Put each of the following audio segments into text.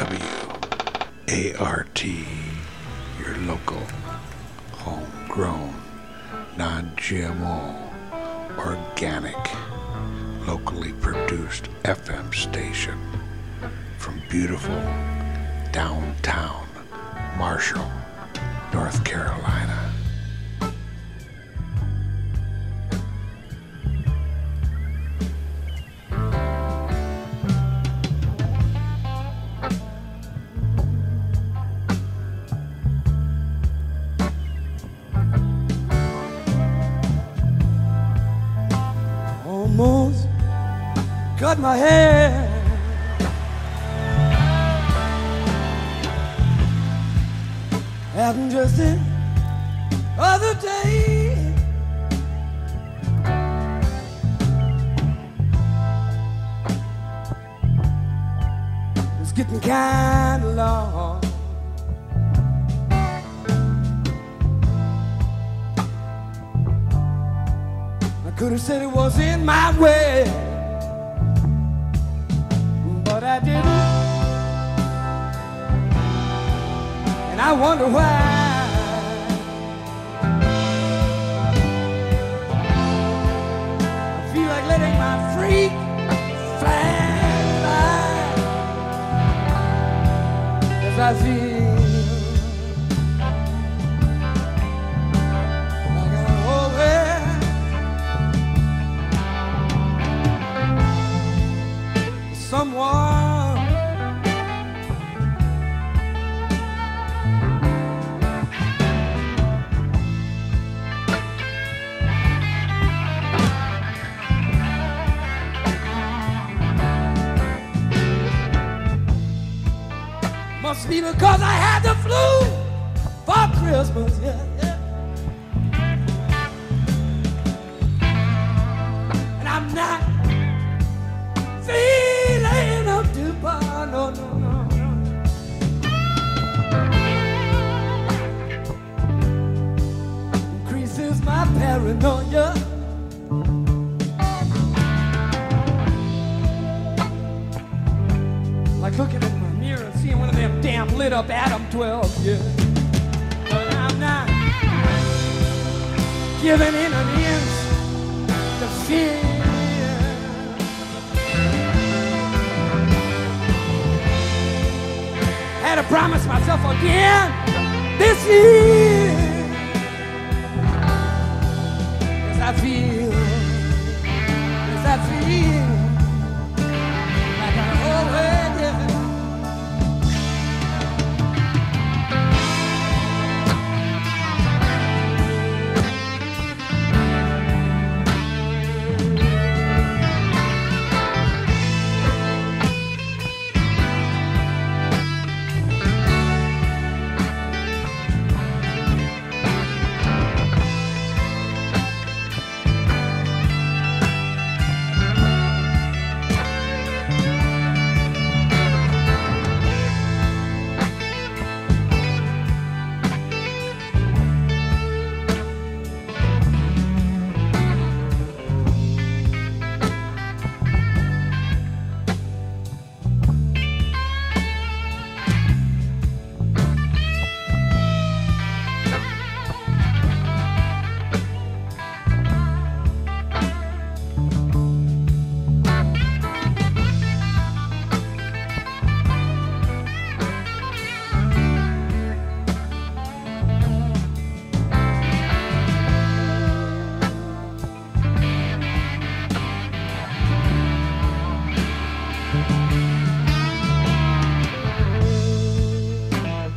WART, your local, homegrown, non GMO, organic, locally produced FM station from beautiful downtown Marshall, North Carolina. said it was in my way, but I didn't. And I wonder why.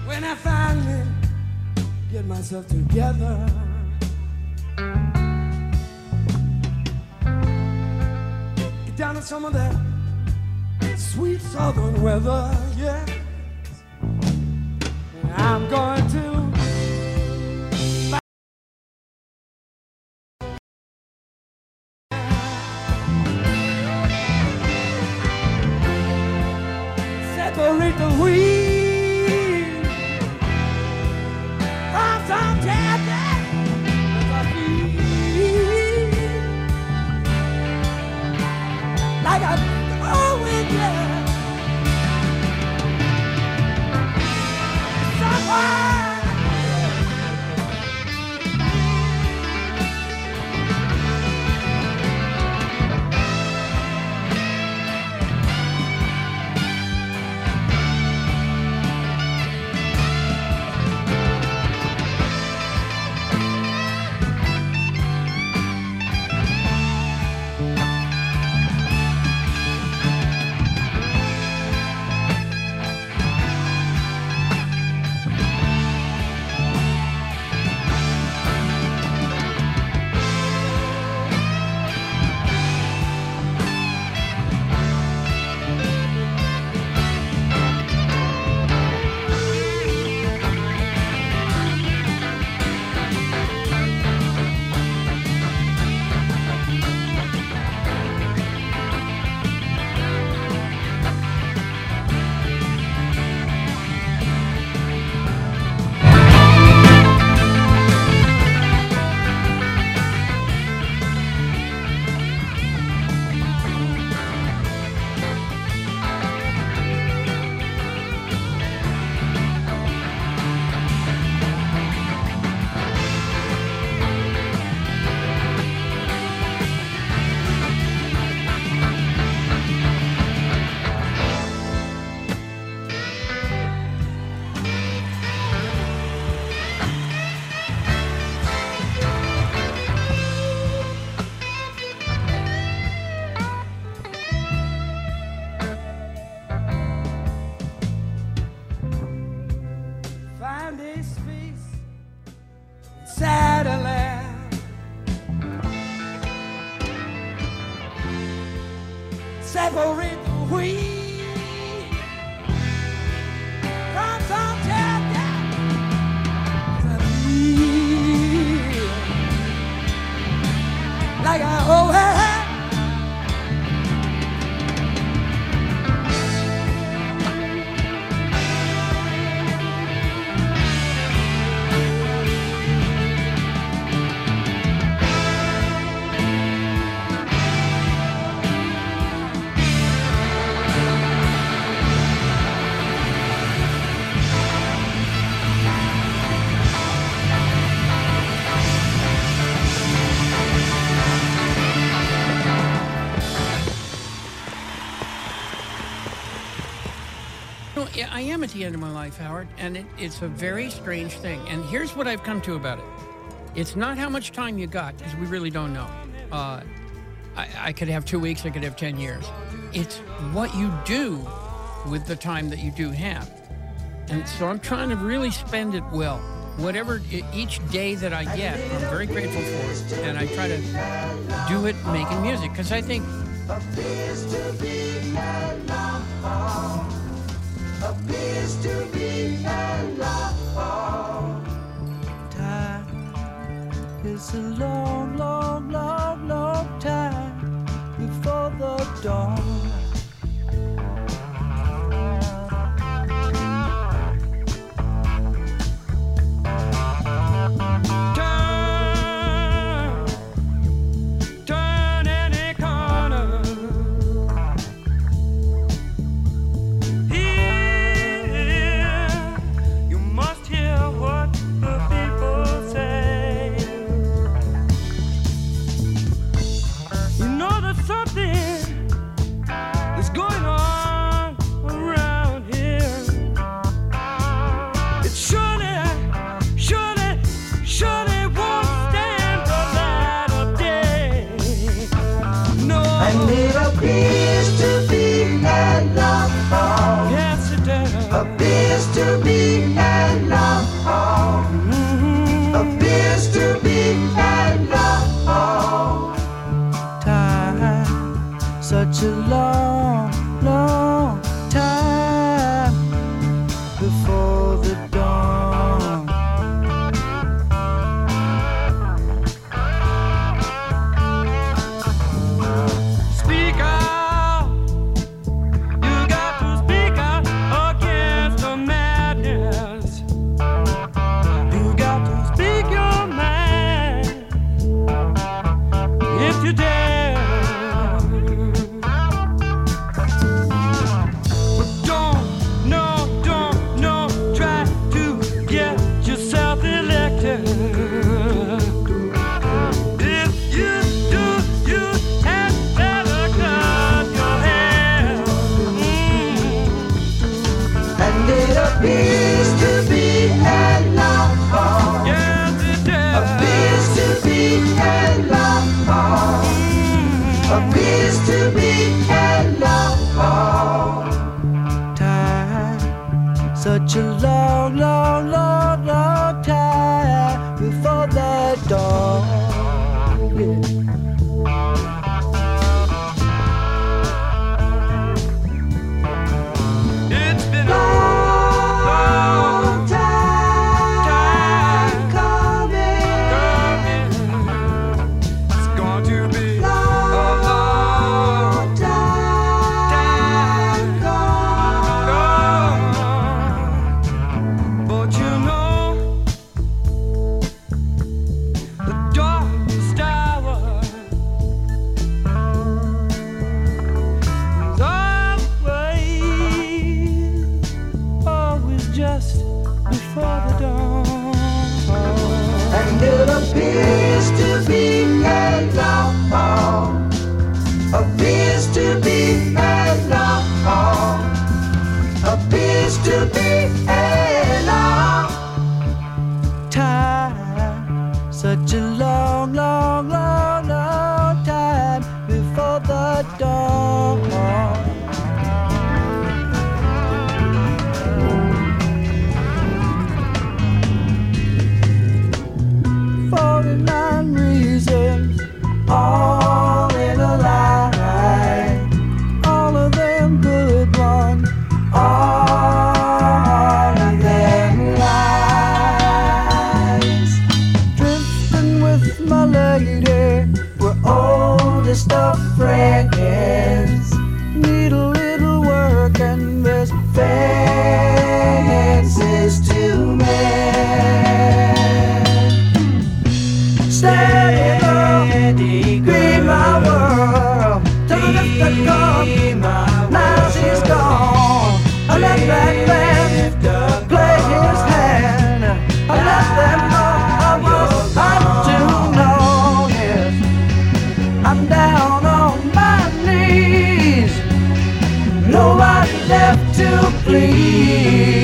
When I finally get myself together. get Down in some of that sweet southern weather, yeah. And I'm going to the end of my life, Howard, and it, it's a very strange thing. And here's what I've come to about it it's not how much time you got, because we really don't know. Uh, I, I could have two weeks, I could have 10 years. It's what you do with the time that you do have. And so I'm trying to really spend it well. Whatever each day that I get, I'm very grateful for it. And I try to do it making music because I think to be. Time is a long, long, long, long time before the dawn. I'm down on my knees. Nobody left to please.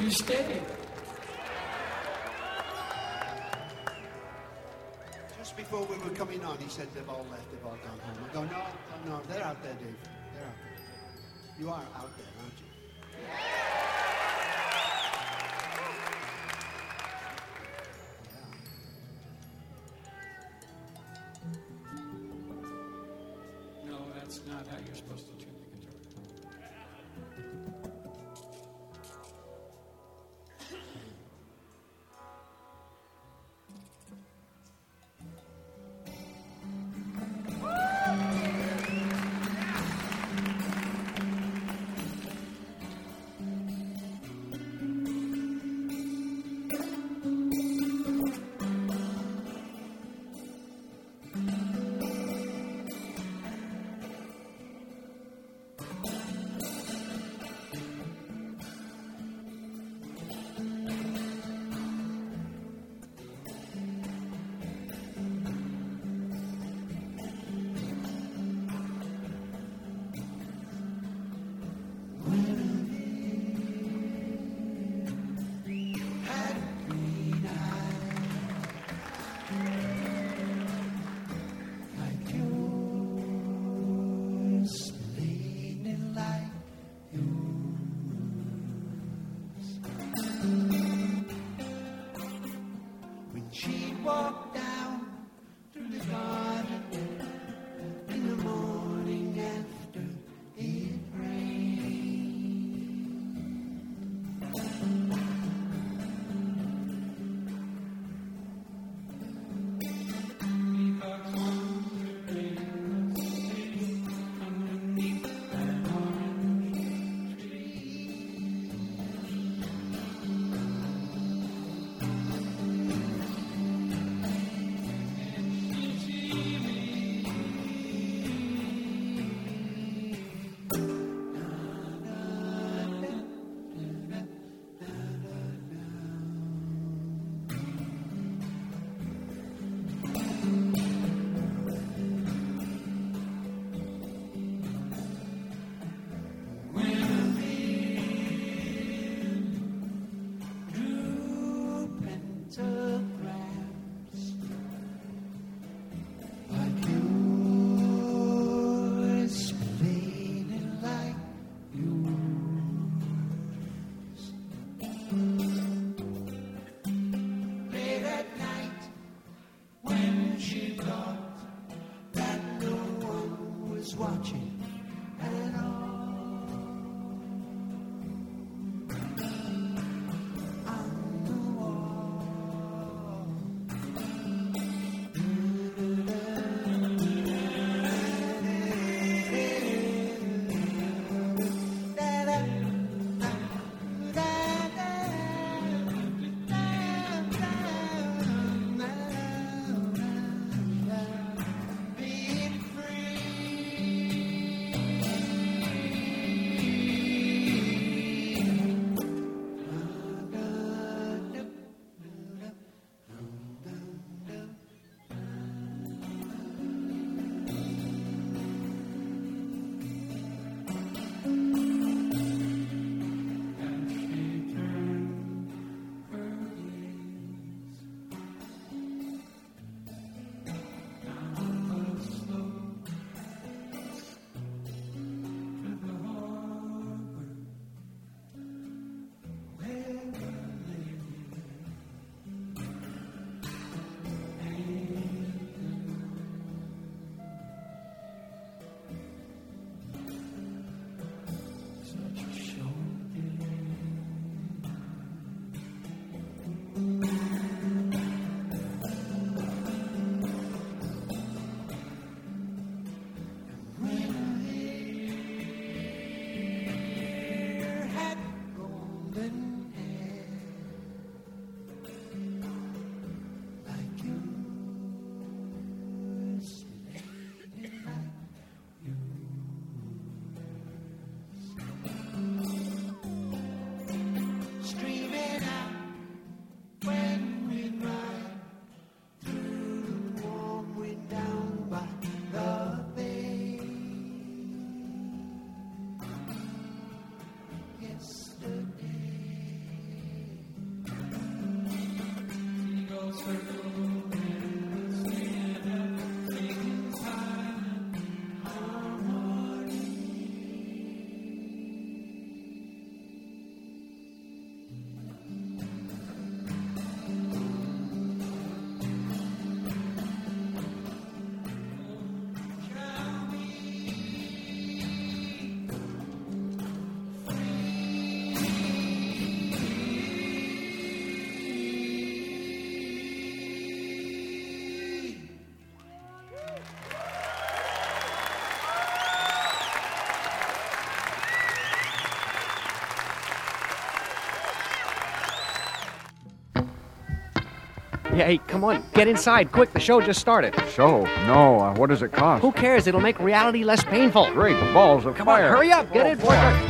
You steady. Just before we were coming on, he said, they've all left, they've all gone home. I go, no, no, no, they're out there, Dave. They're out there. You are out there, aren't you? No, that's not how you're supposed to do That's not true. Hey, come on, get inside, quick. The show just started. Show? No. Uh, what does it cost? Who cares? It'll make reality less painful. Great balls of come fire! Come on, hurry up, get oh, it.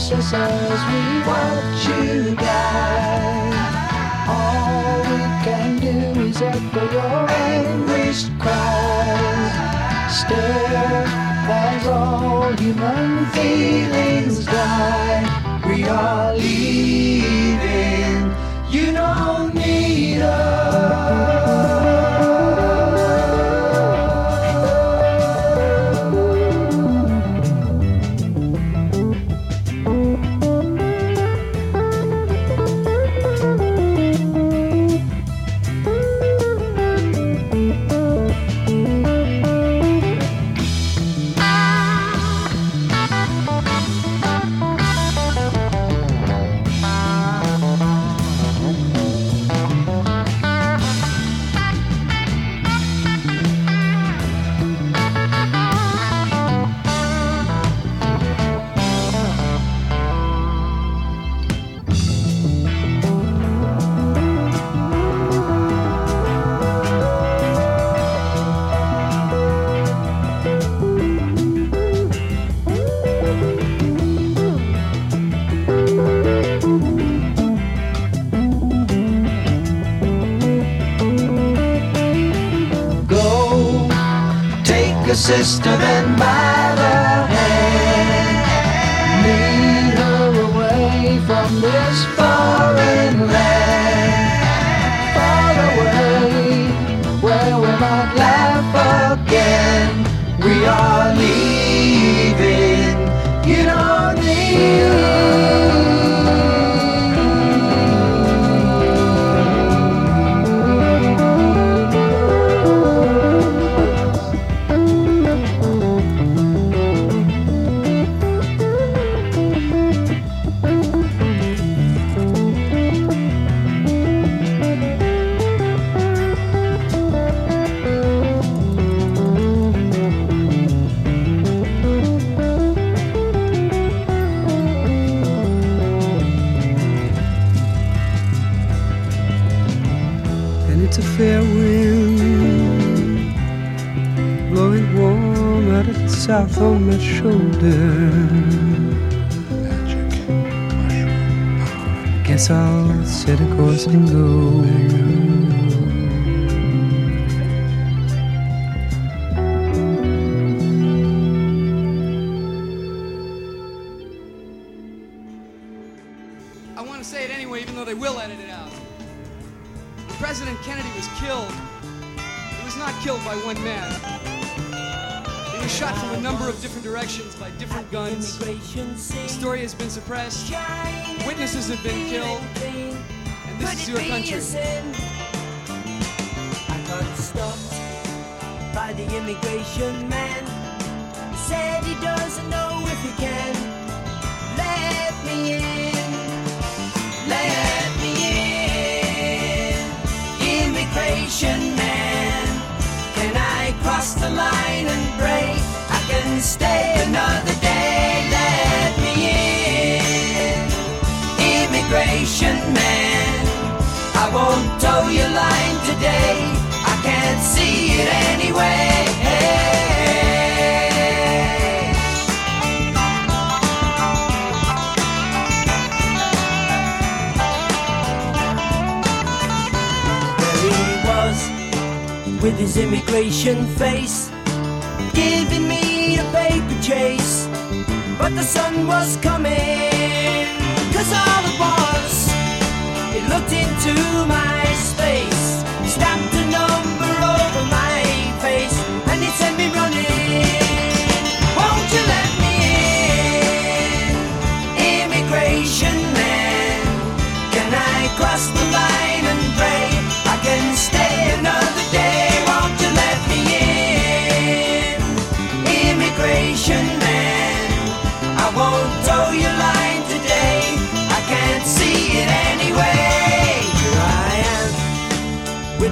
obsess as we watch you die. All we can do is echo your anguished cries. Stare as all human feelings die. We are leaving. You don't need us. faster than my Guess I'll set a course and go. Christians have been killed, and this is your country. I got stopped by the immigration man. He said he doesn't know if he can. with his immigration face, giving me a paper chase. But the sun was coming, cause all at once it looked into my space. Stop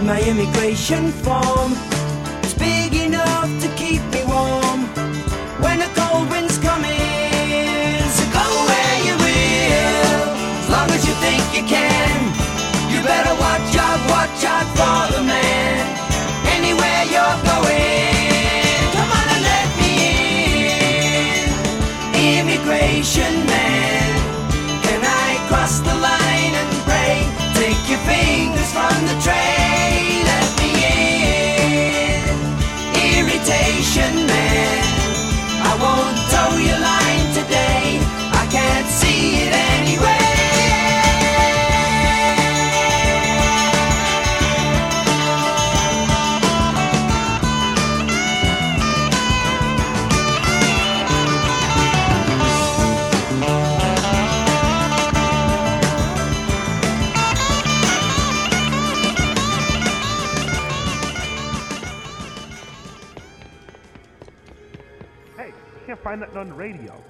my immigration form. invitation. on radio.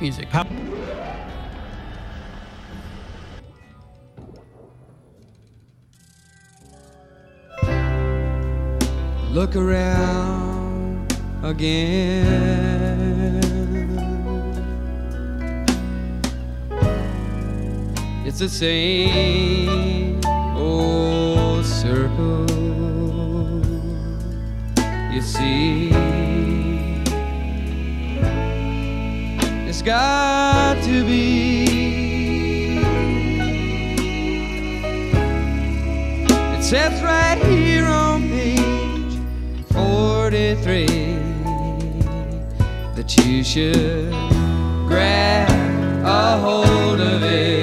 music. Look around again. It's the same old circle. You see. got to be. It says right here on page 43 that you should grab a hold of it.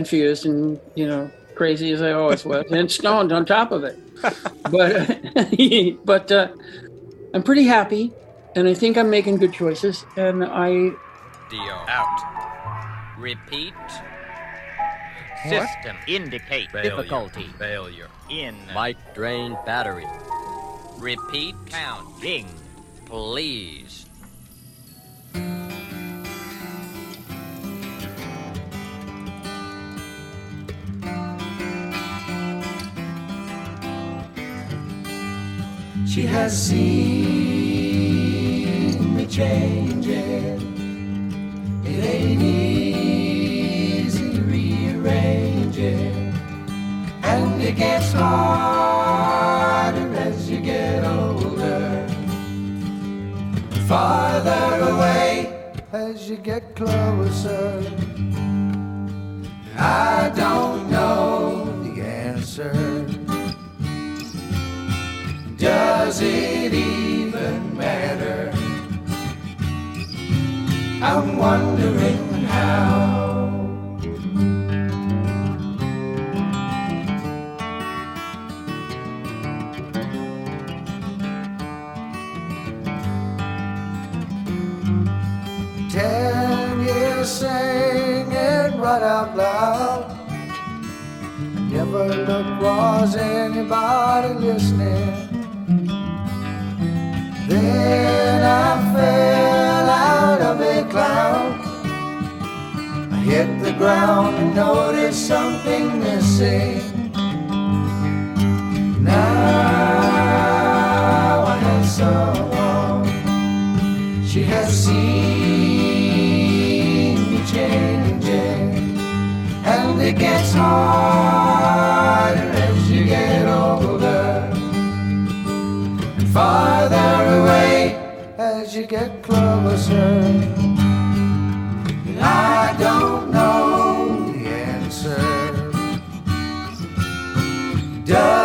Confused and, you know, crazy as I always was, and stoned on top of it. But, but uh, I'm pretty happy, and I think I'm making good choices, and I, Dio. Out. Repeat. System indicate Failure. difficulty. Failure. In Mic drain battery. repeat count. Ding. Please. She has seen me changing. It ain't easy rearranging, and it gets harder as you get older. Farther away as you get closer. I don't know the answer. Does it even matter? I'm wondering how. Ten years singing right out loud. Never looked, was anybody listening? Then I fell out of a cloud. I hit the ground and noticed something missing. Now I have someone. She has seen me changing, and it gets harder as you get older farther away as you get closer. And I don't know the answer. Does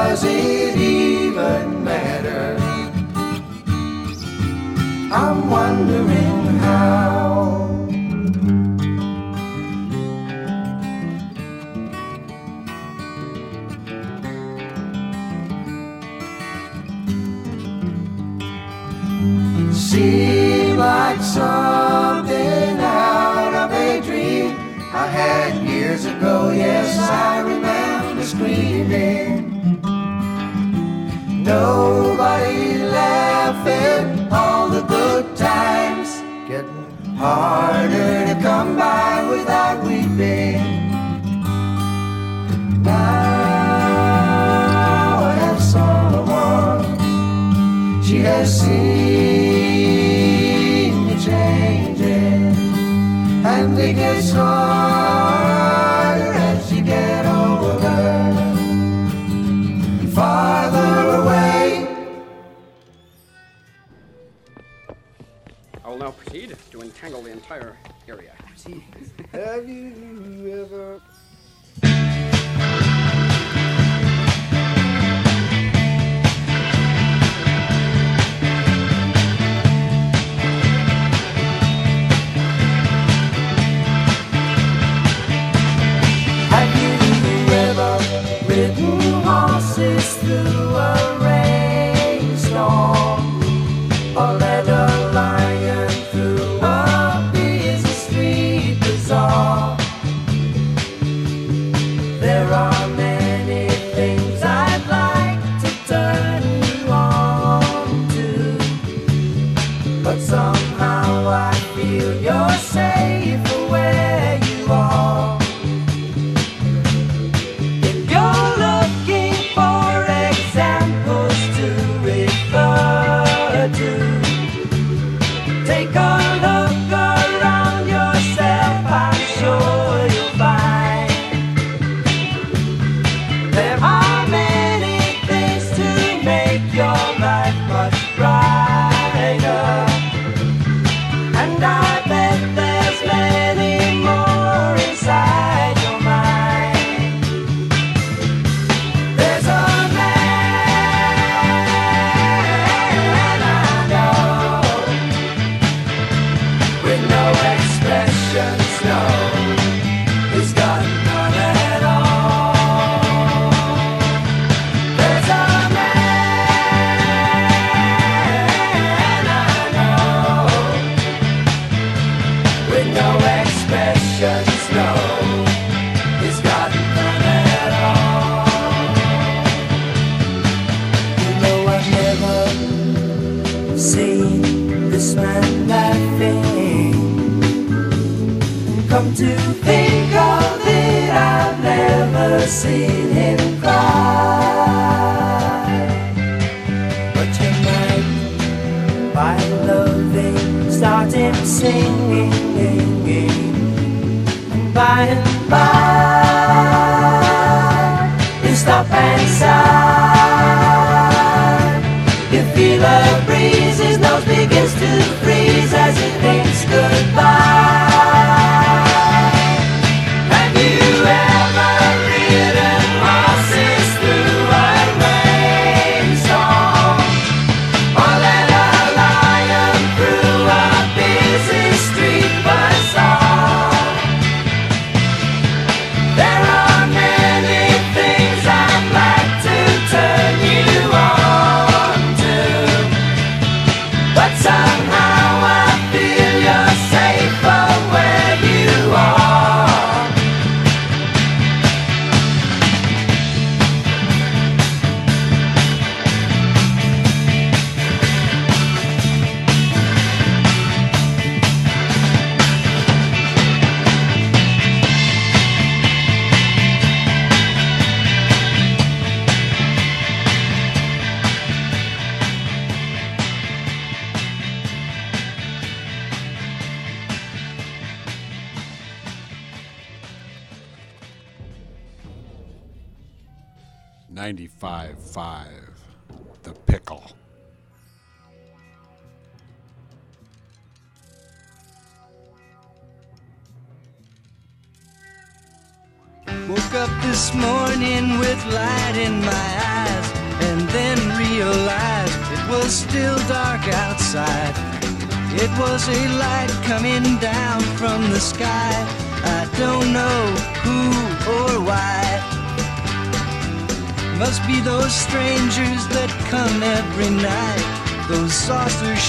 something out of a dream I had years ago. Yes, I remember screaming. Nobody laughing, all the good times getting harder to come by without weeping. Now I have someone. She has seen and it gets harder as you get older and farther away. I will now proceed to entangle the entire area. Have you ever? Ridden loving, start him singing. And by and by, you stop and sigh. You feel a breeze, his nose begins to freeze as he thinks goodbye.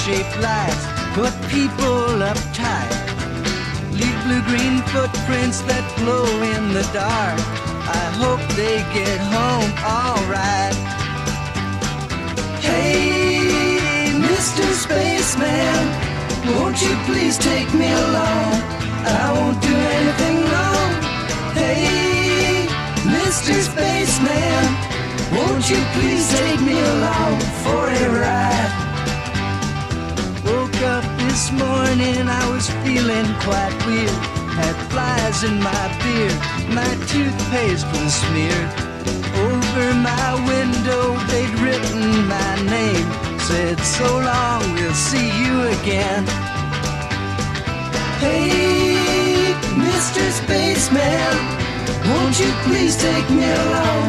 Shaped lights put people uptight. Leave blue green footprints that glow in the dark. I hope they get home alright. Hey, Mr. Spaceman, won't you please take me along? I won't do anything wrong. Hey, Mr. Spaceman, won't you please take me along for a ride? This morning, I was feeling quite weird. Had flies in my beard, my toothpaste was smeared. Over my window, they'd written my name. Said, so long, we'll see you again. Hey, Mr. Spaceman, won't you please take me along?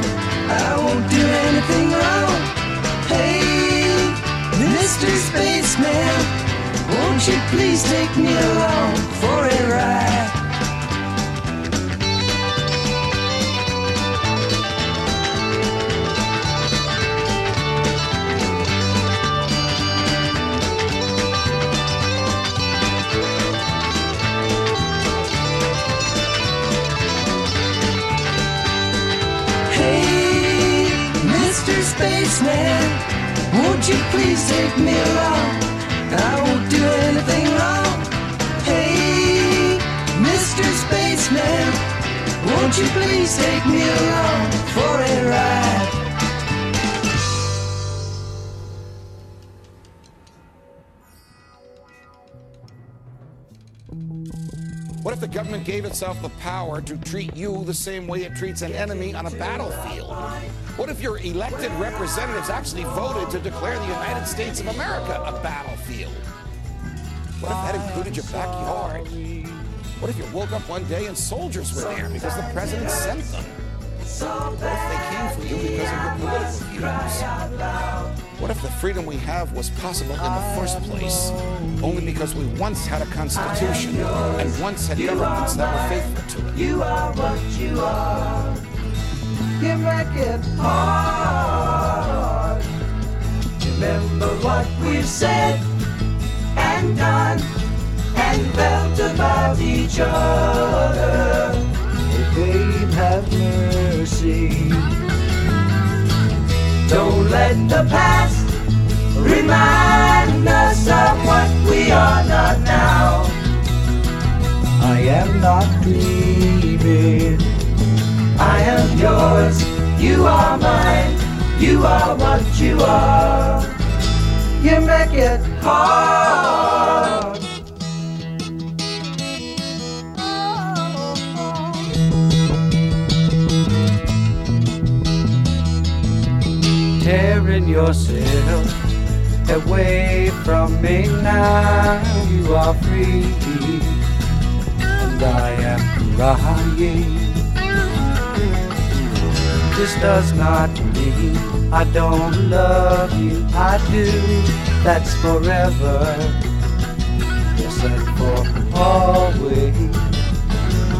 I won't do anything wrong. Hey, Mr. Spaceman, won't you please take me along for a ride? Hey, Mr. Spaceman, won't you please take me along? I won't do anything wrong. Hey, Mr. Spaceman, won't you please take me along for a ride? What if the government gave itself the power to treat you the same way it treats an enemy on a battlefield? What if your elected representatives actually voted to declare the United States of America a battlefield? What if that included your backyard? What if you woke up one day and soldiers were there because the president sent them? What if they came for you because of your political views? What if the freedom we have was possible in the first place only because we once had a constitution and once had governments that were faithful to it? You are what you are. You make it hard. Remember what we've said and done and felt about each other. Babe, have mercy. Don't let the past remind us of what we are not now. I am not dreaming. I am yours. You are mine. You are what you are. You make it hard. Tearing yourself away from me now, you are free, and I am crying. This does not mean I don't love you, I do. That's forever, yes, and for always.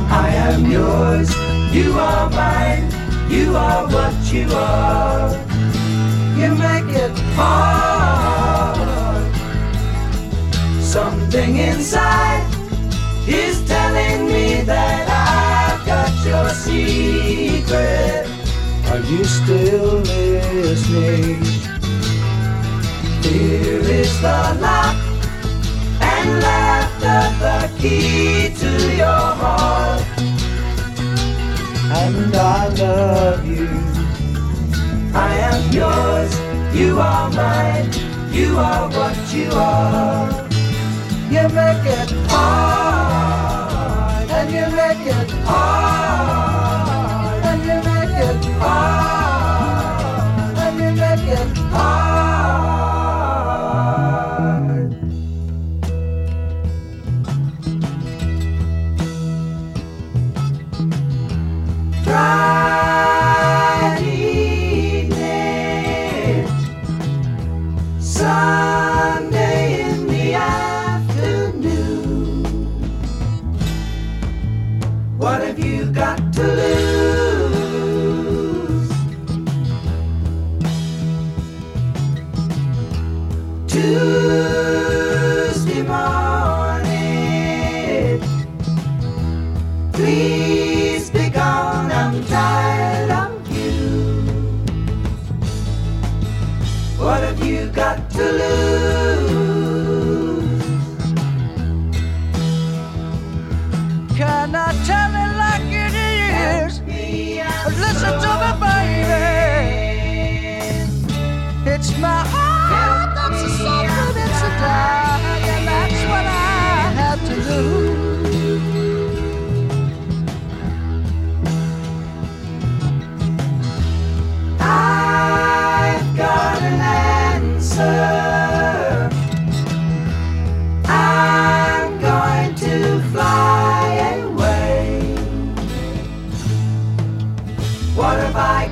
I am yours, you are mine, you are what you are. You make it hard. Something inside is telling me that I've got your secret. Are you still listening? Here is the lock and laughter the key to your heart. And I love you. I am yours, you are mine, you are what you are. You make it hard, and you make it hard,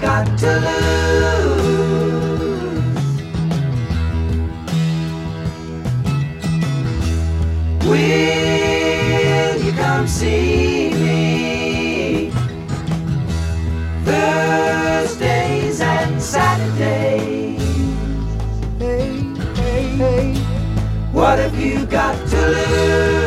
got to lose? Will you come see me? Thursdays and Saturdays. Hey, hey, hey. What have you got to lose?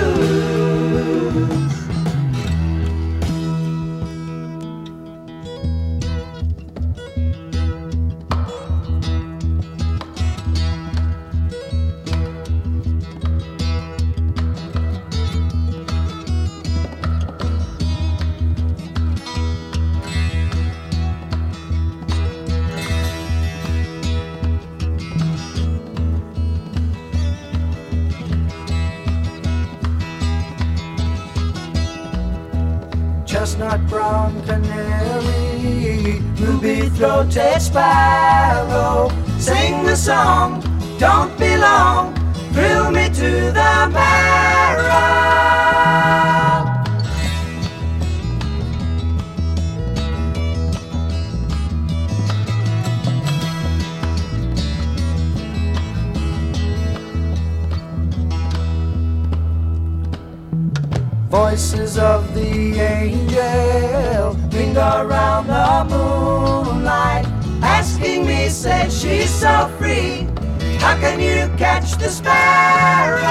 Sparrow. Sing the song, don't be long, thrill me to the marrow. Voices of the angel ring around the moonlight, asking me, say she's so free. How can you catch the sparrow?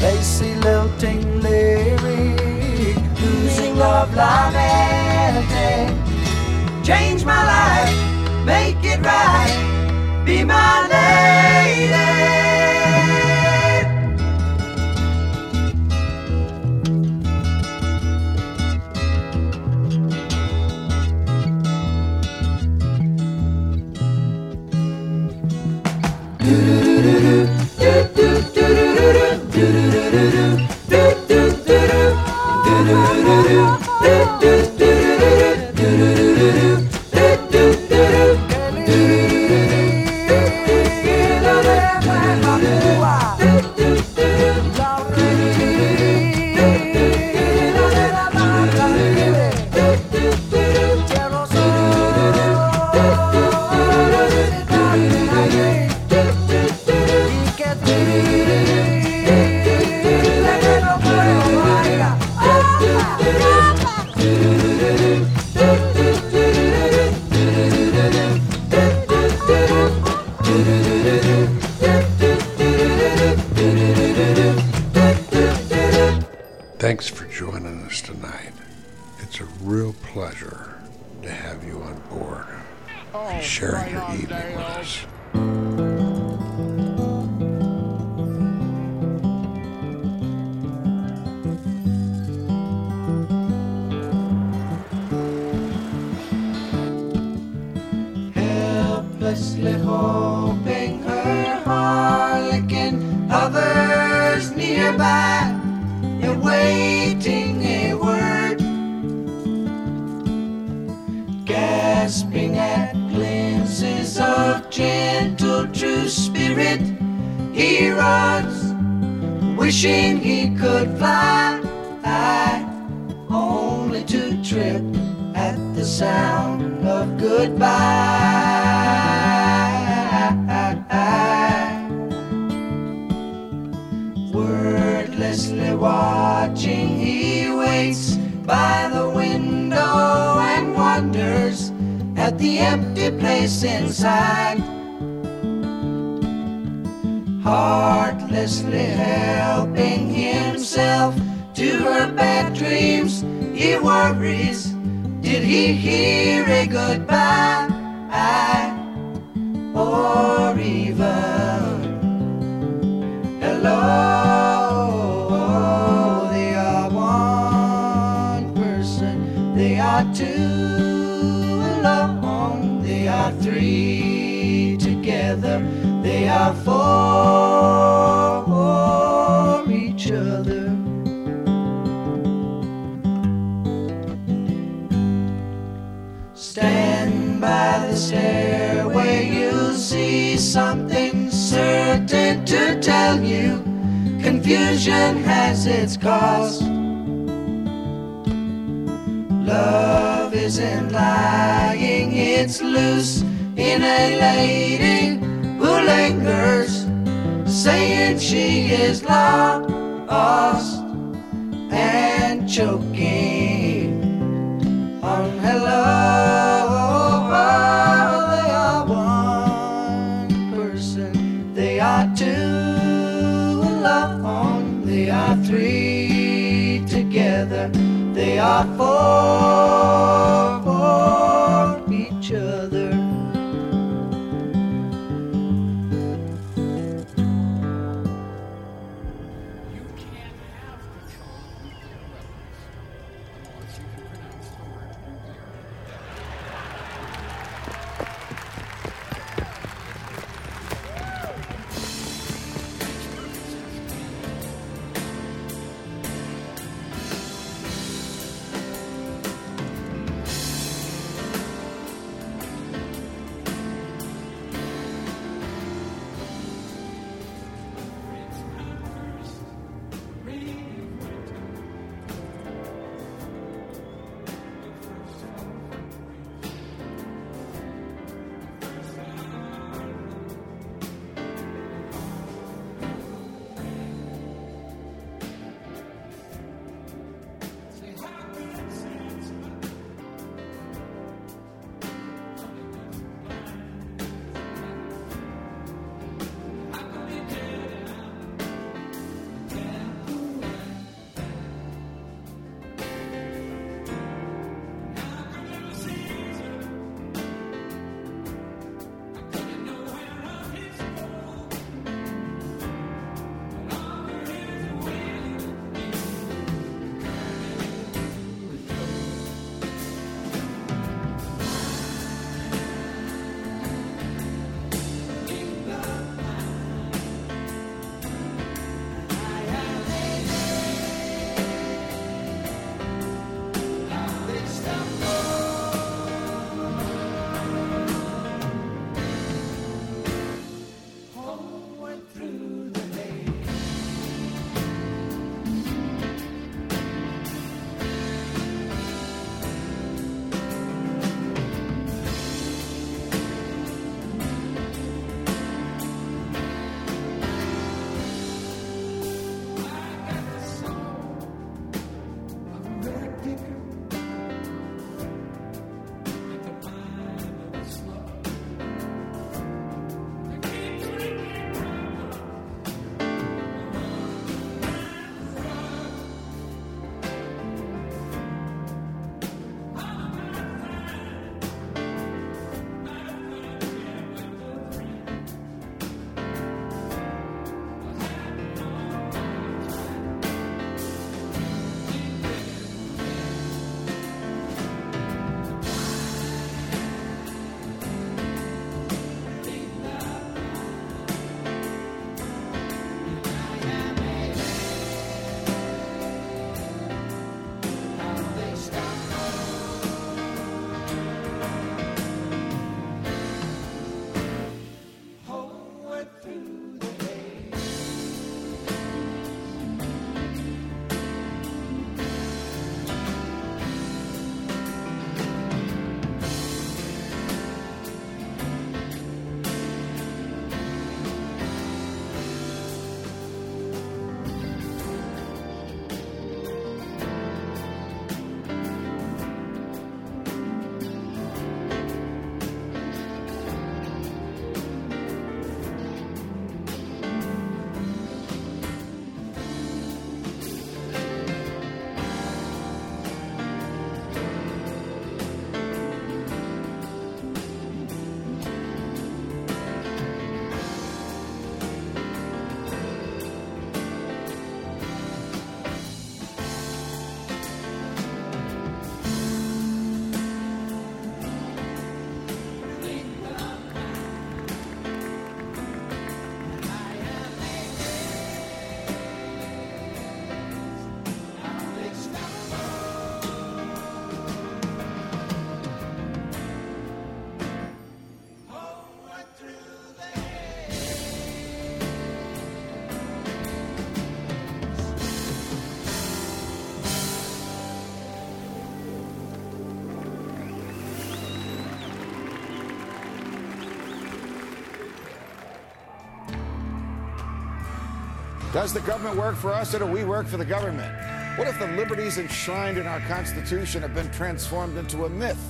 Lacy lilting lyrics flamenco. Eh, eh. Change my life, make it right, be my lady. Are three together, they are for each other. Stand by the stairway, you'll see something certain to tell you. Confusion has its cause. Love isn't lying, it's loose in a lady who lingers, saying she is lost and choking. On hello. They are one person, they are two alone, they are three together, they are four Does the government work for us or do we work for the government? What if the liberties enshrined in our Constitution have been transformed into a myth?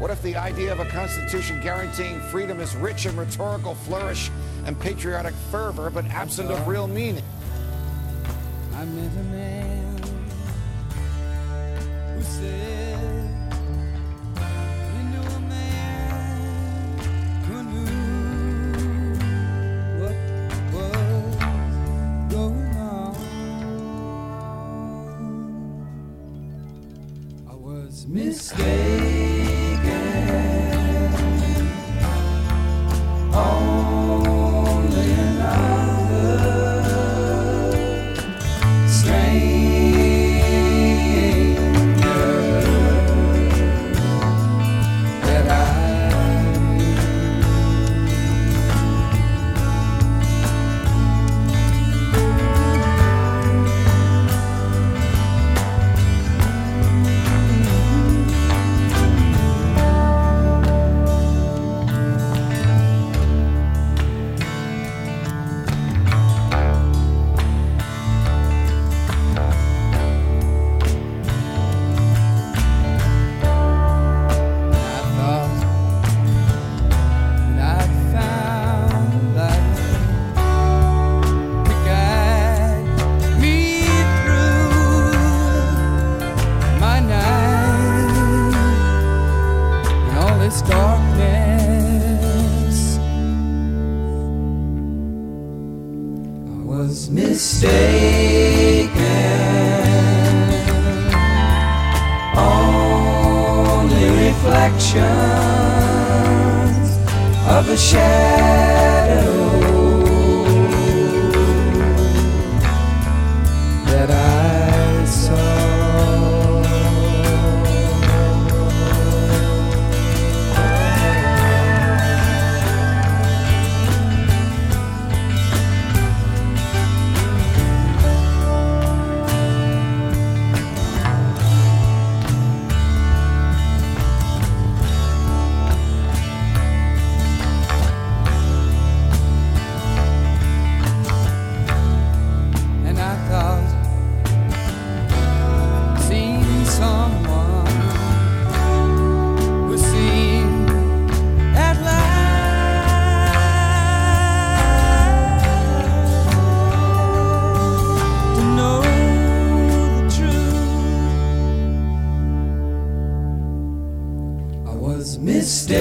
What if the idea of a Constitution guaranteeing freedom is rich in rhetorical flourish and patriotic fervor, but absent of uh-huh. real meaning? was mistaken.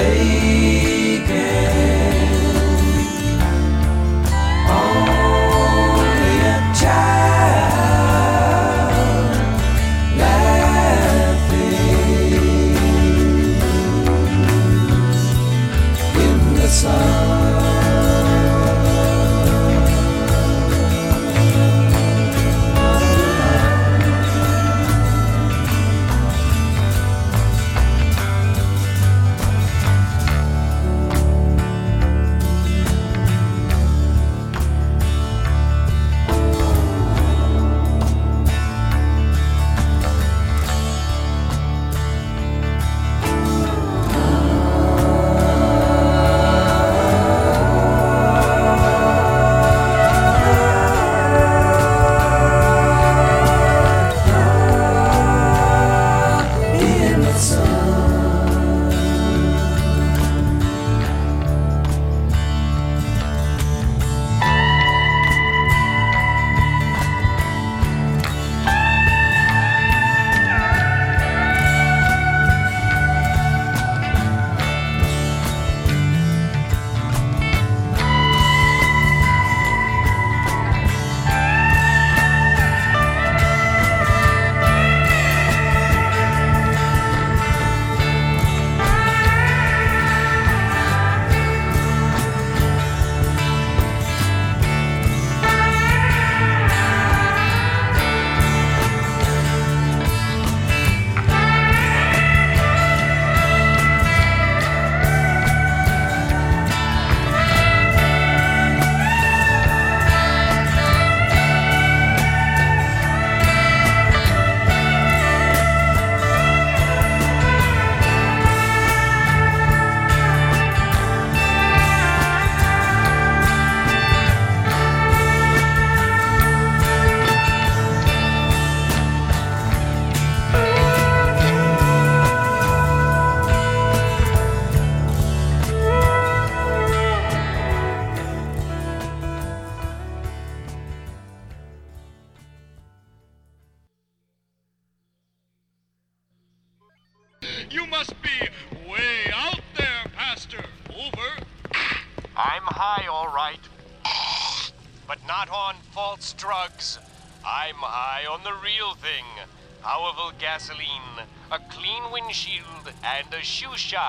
shoe shop.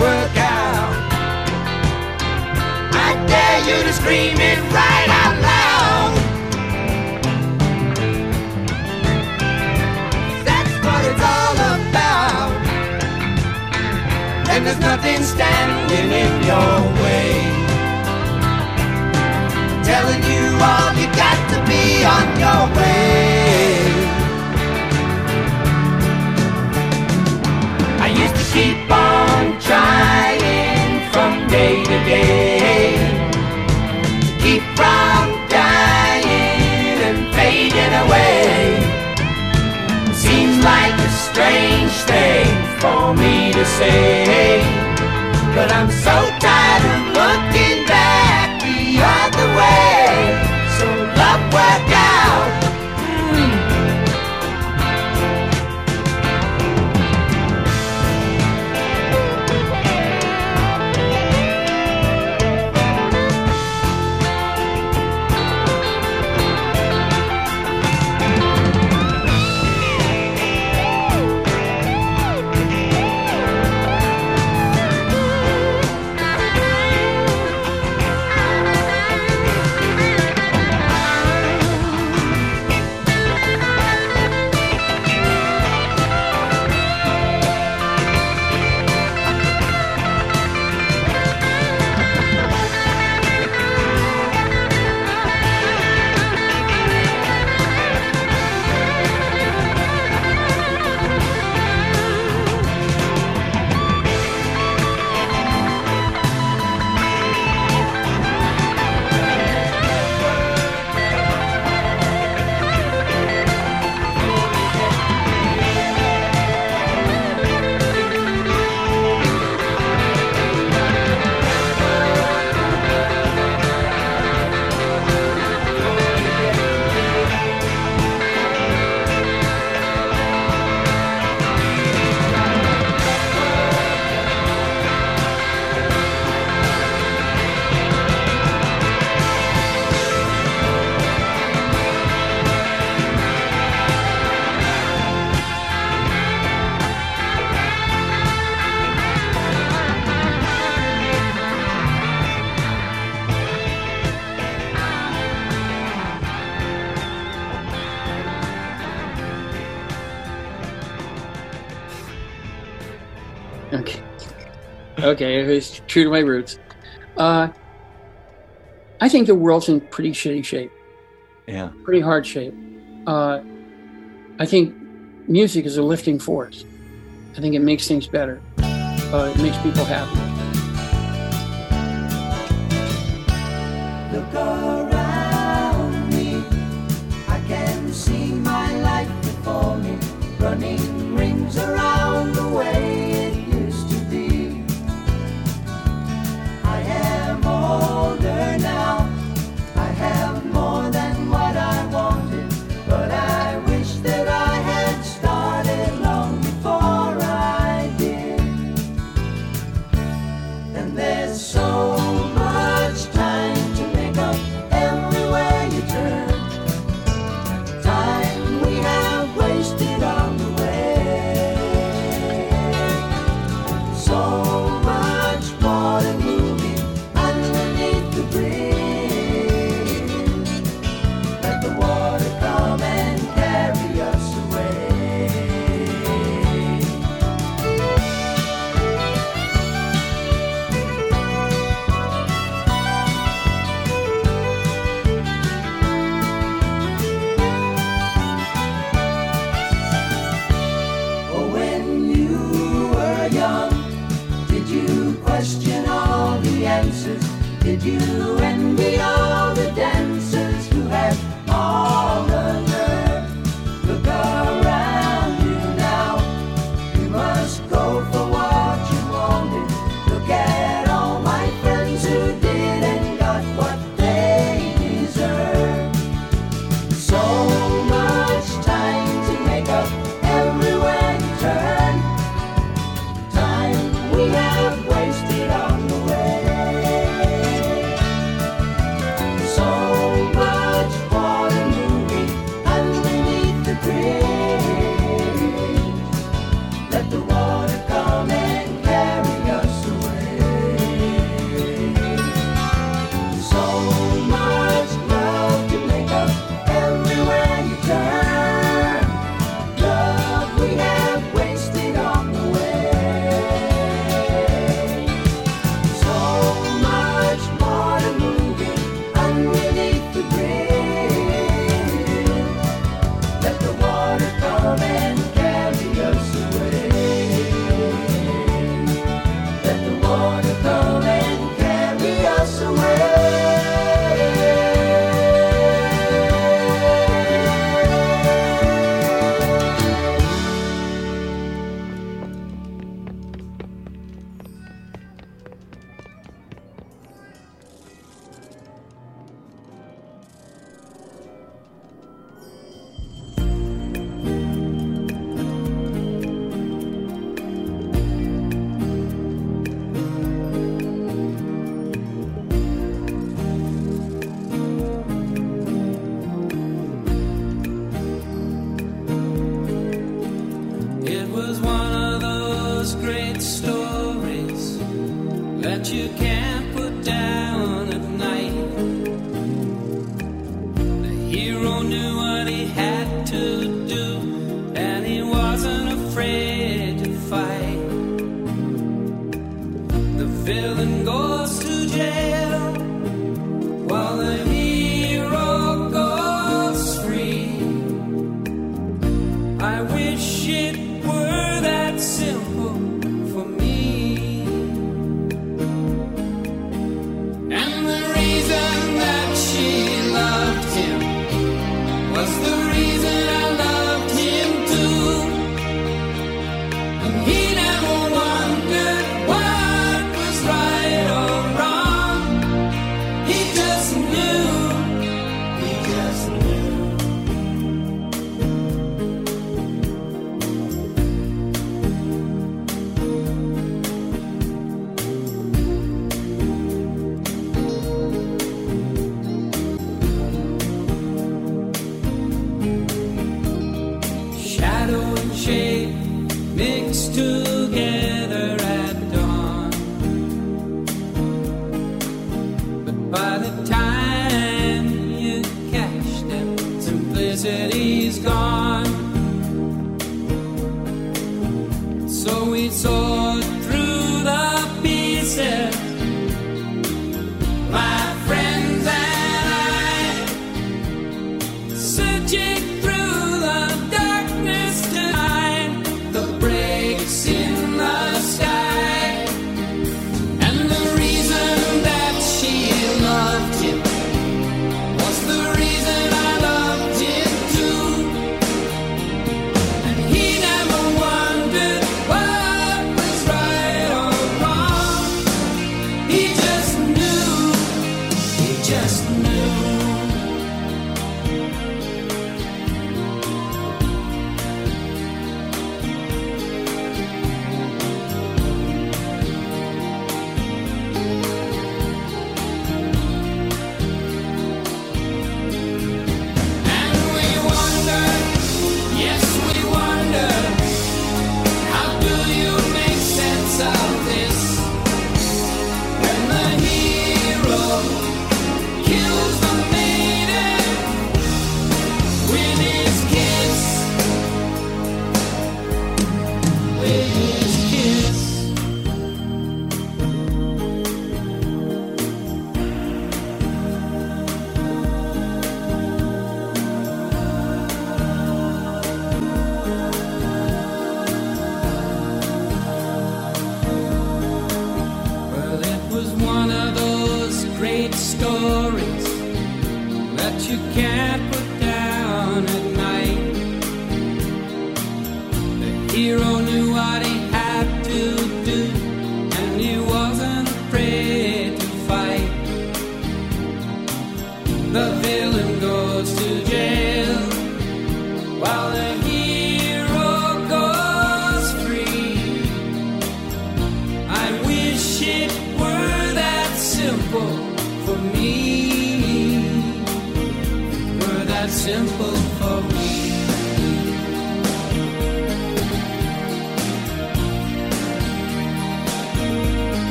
work out. I dare you to scream it right out loud. That's what it's all about. And there's nothing standing in your way. Telling you all you got to be on your way. I used to keep on day to day. Keep from dying and fading away. Seems like a strange thing for me to say, but I'm so tired. okay, it's true to my roots, uh, I think the world's in pretty shitty shape. Yeah. Pretty hard shape. Uh, I think music is a lifting force. I think it makes things better. Uh, it makes people happy.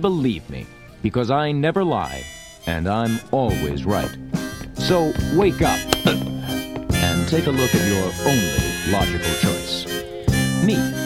believe me, because I never lie, and I'm always right. So wake up and take a look at your only logical choice. Me.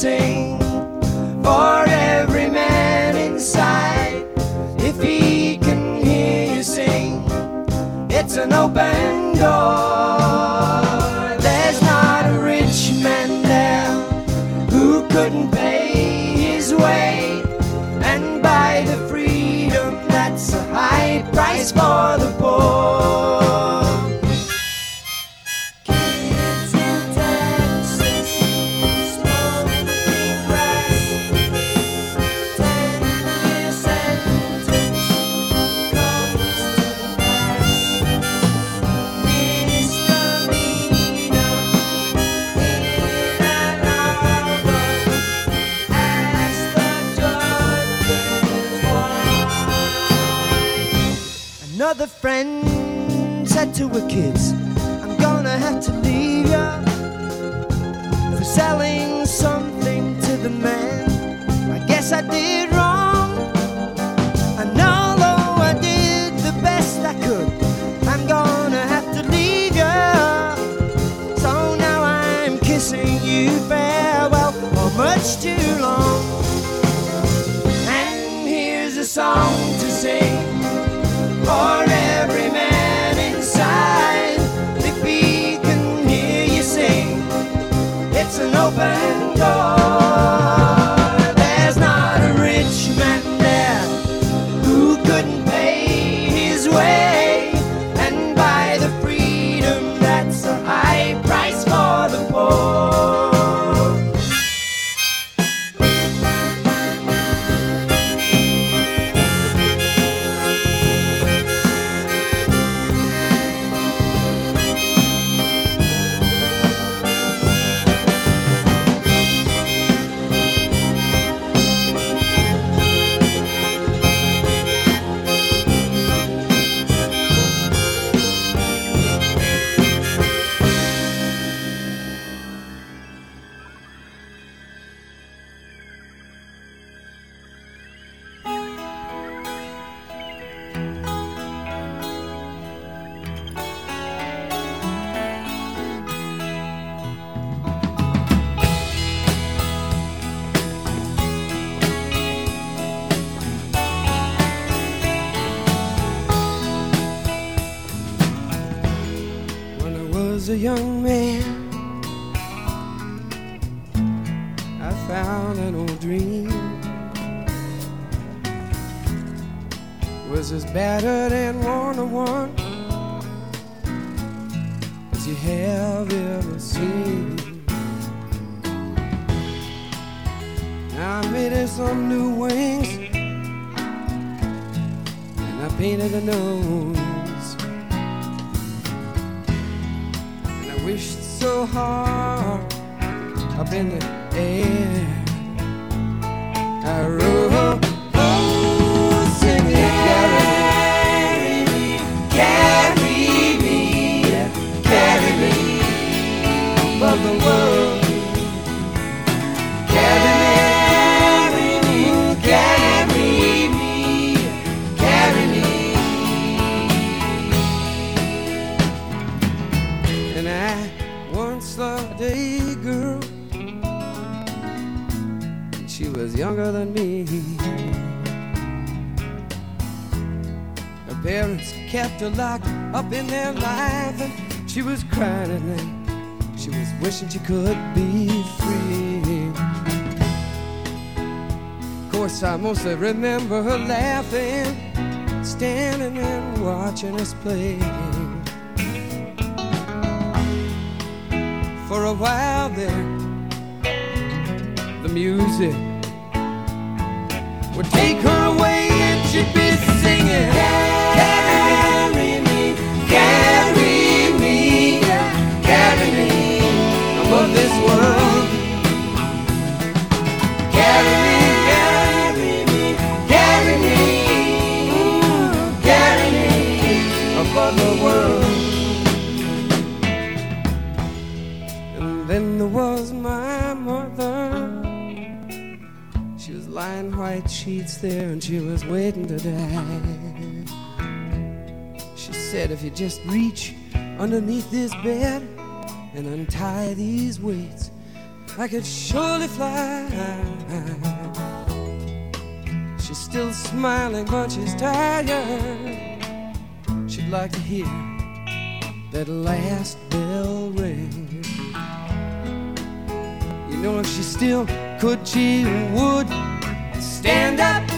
sing. said to her kids, I'm gonna have to leave ya for selling something to the man. I guess I did wrong, and although I did the best I could, I'm gonna have to leave ya. So now I'm kissing you farewell for much too long. And here's a song. Yes, I remember her laughing, standing and watching us play. For a while there, the music would take her. there and she was waiting to die. She said, If you just reach underneath this bed and untie these weights, I could surely fly. She's still smiling, but she's tired. She'd like to hear that last bell ring. You know, if she still could, she would stand up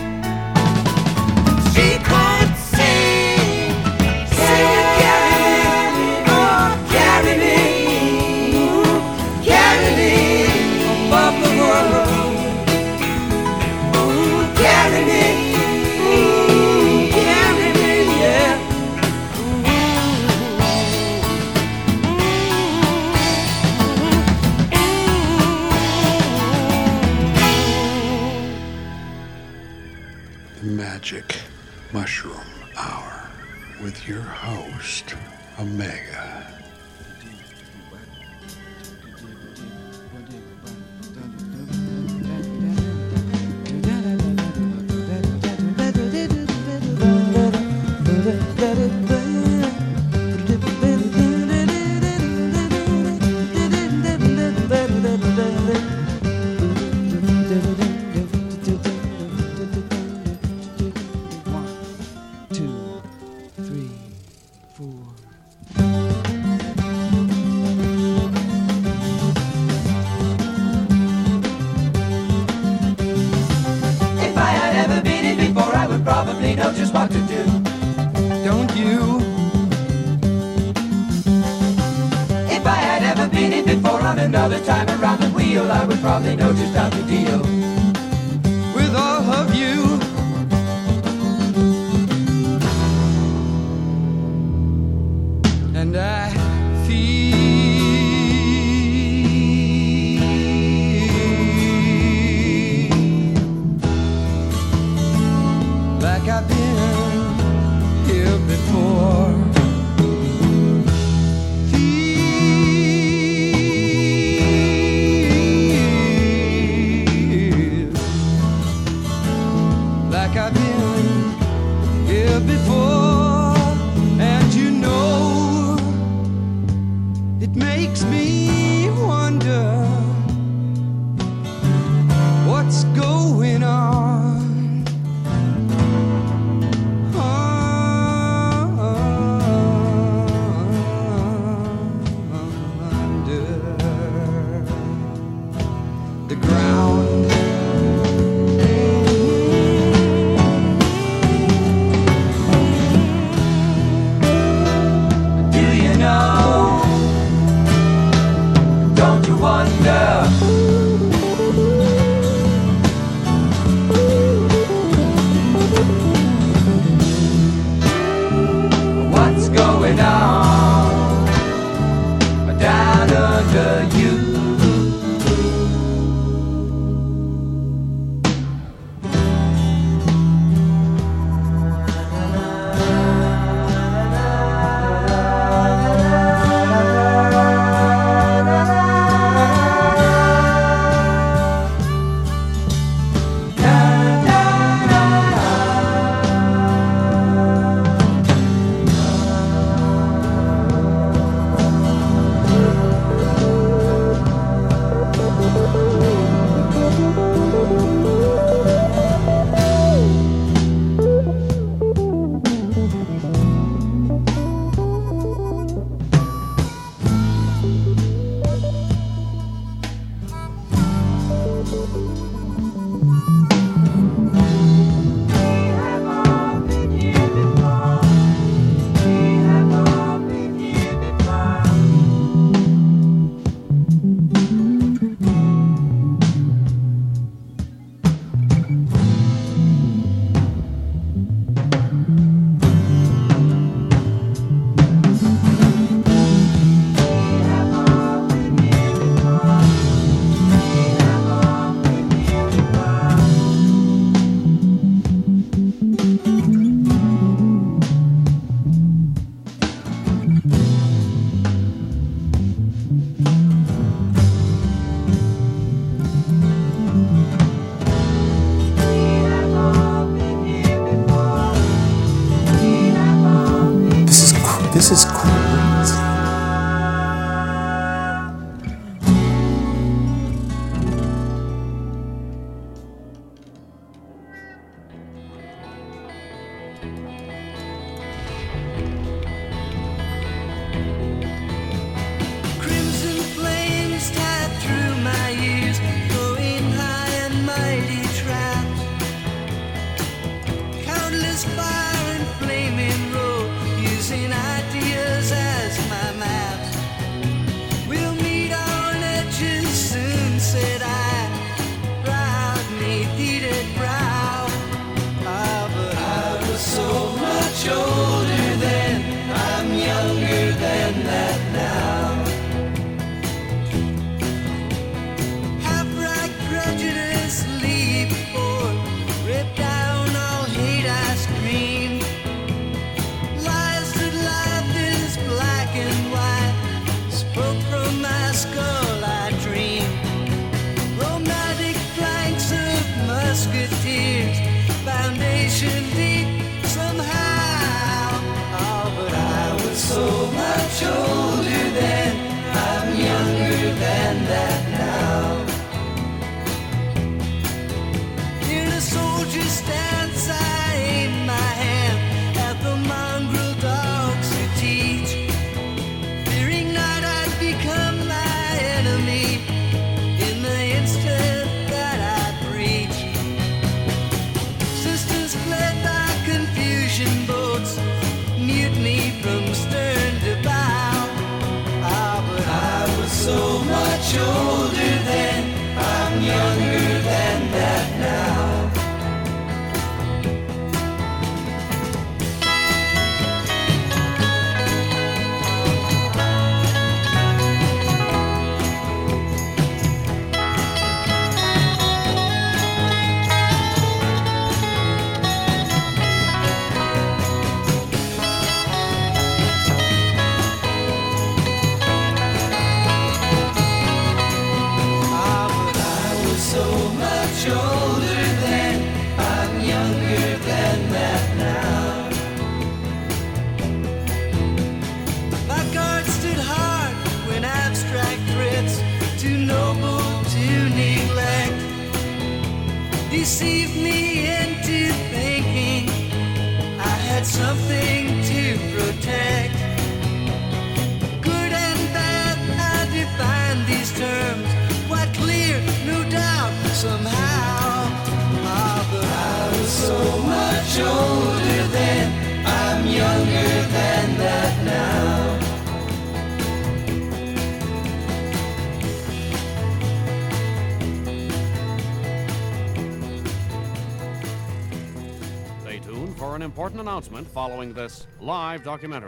important announcement following this live documentary.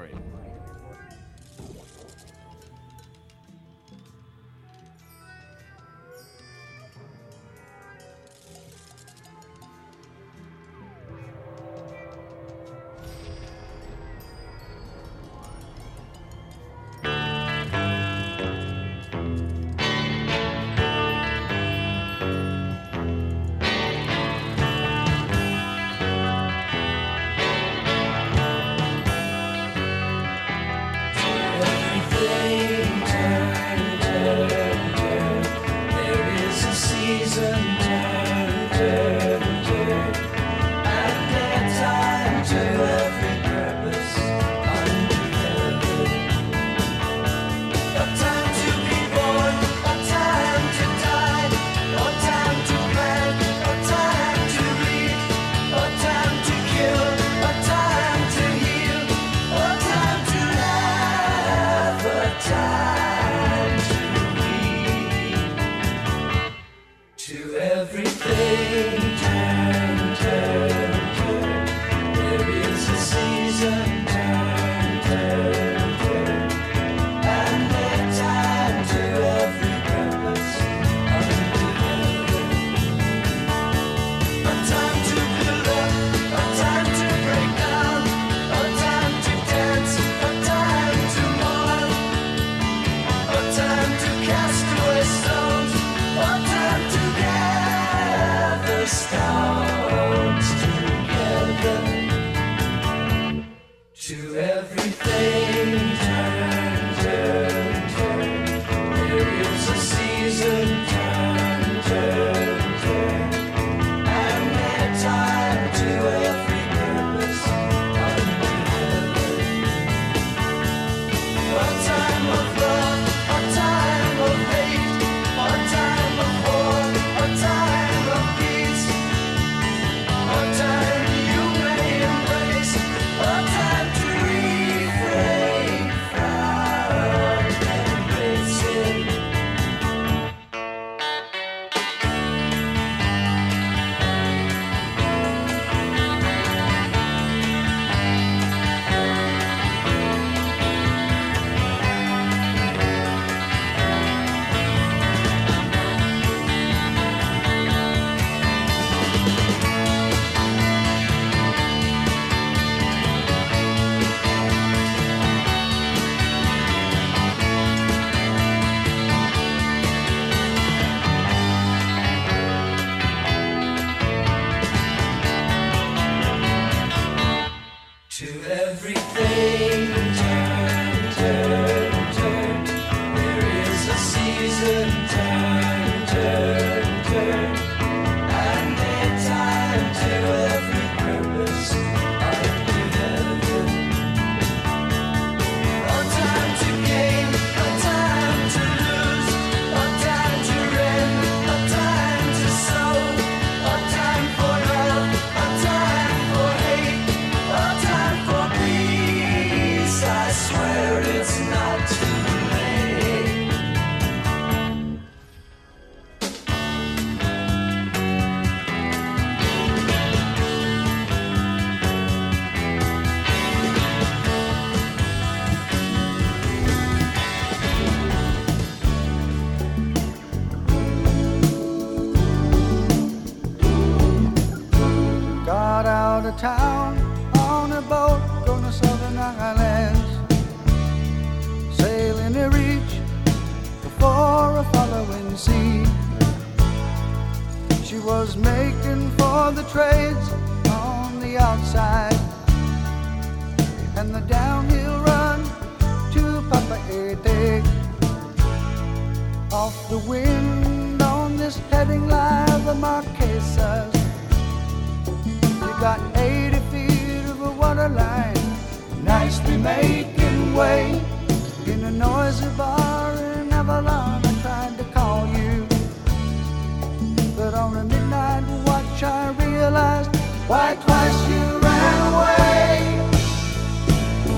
I realized why twice you ran away.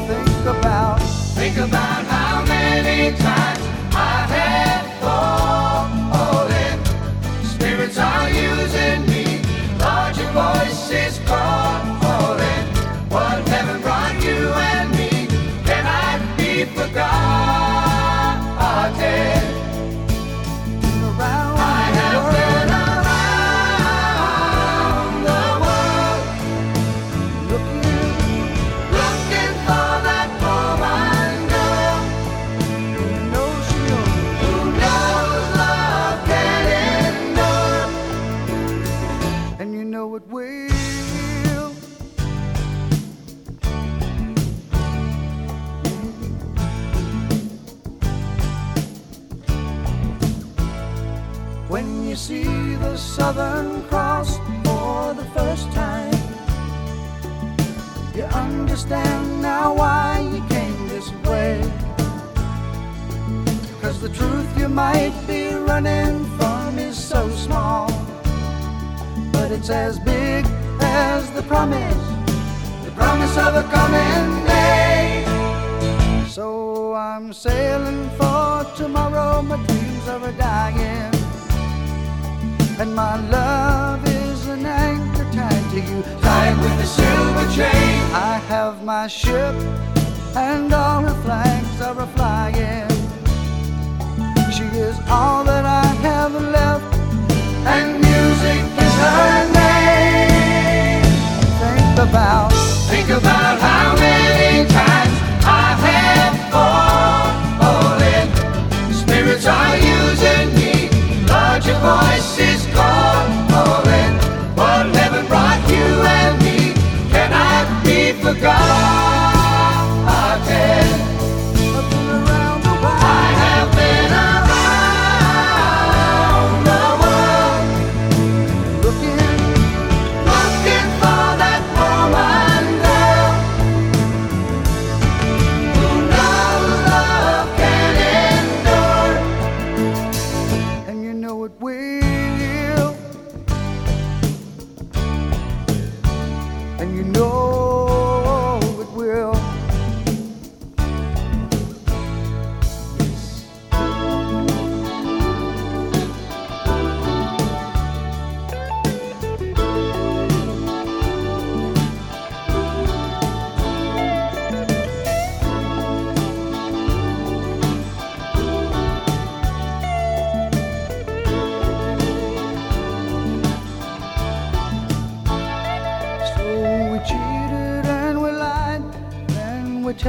Think about, think about how many times Southern Cross for the first time, you understand now why you came this way. Cause the truth you might be running from is so small, but it's as big as the promise, the promise of a coming day. So I'm sailing for tomorrow, my dreams are dying. And my love is an anchor tied to you, tied with a silver chain. I have my ship, and all her flags are a flying. She is all that I have left, and music is her name. Think about, think about how many times I've fallen. Spirits are using me. Lord, your be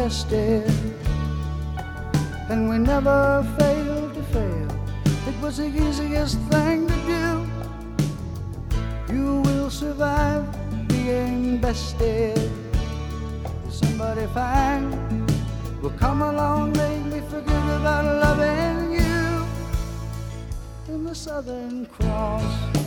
tested. And we never failed to fail. It was the easiest thing to do. You will survive being bested. Somebody fine will come along, make me forget about loving you. In the Southern Cross.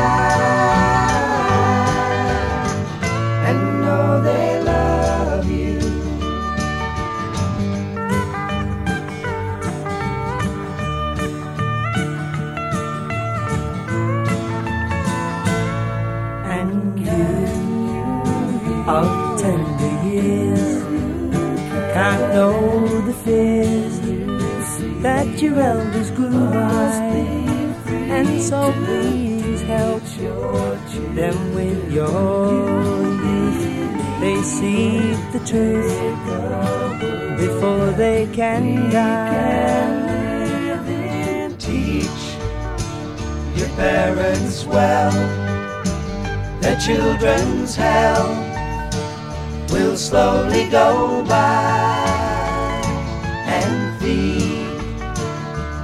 Fears that your elders grew by, and so please help them with your youth. They see the truth before they can die. Teach your parents well. Their children's hell will slowly go by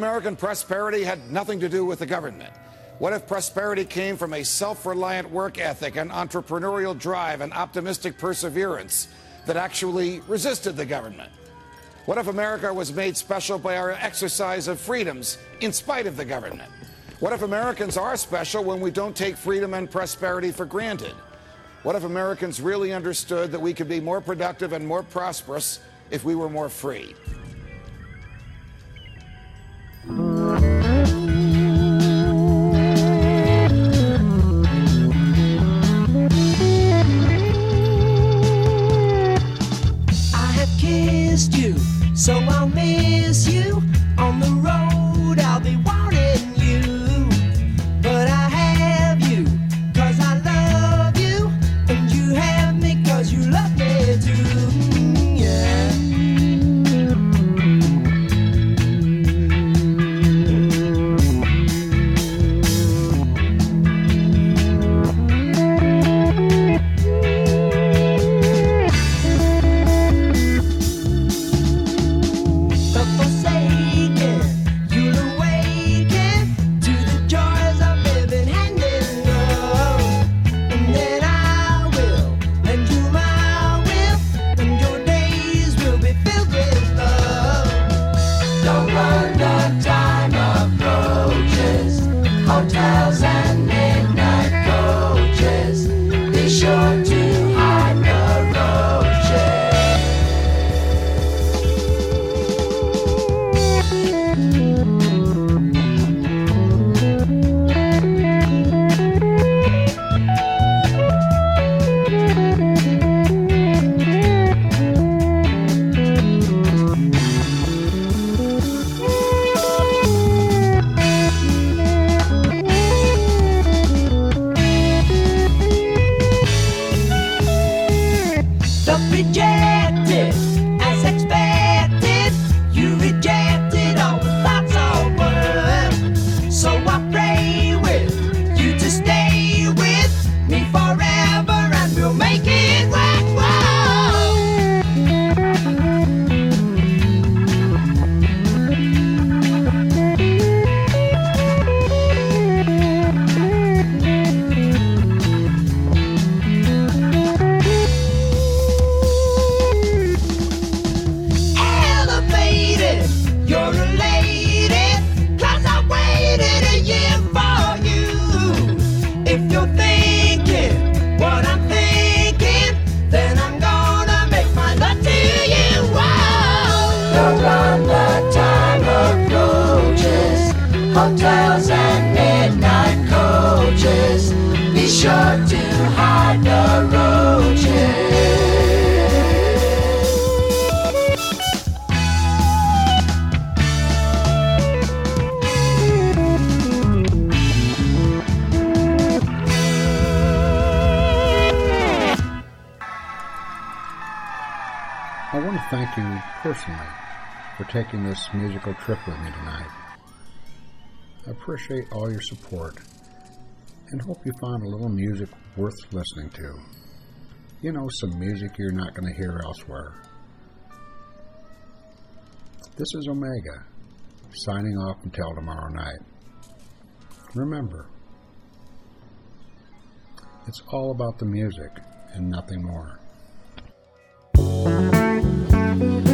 American prosperity had nothing to do with the government? What if prosperity came from a self reliant work ethic, an entrepreneurial drive, and optimistic perseverance that actually resisted the government? What if America was made special by our exercise of freedoms in spite of the government? What if Americans are special when we don't take freedom and prosperity for granted? What if Americans really understood that we could be more productive and more prosperous if we were more free? Kissed you, so I'll miss you. On the road, I want to thank you personally for taking this musical trip with me tonight. I appreciate all your support and hope you find a little music worth listening to. You know, some music you're not going to hear elsewhere. This is Omega, signing off until tomorrow night. Remember, it's all about the music and nothing more. Just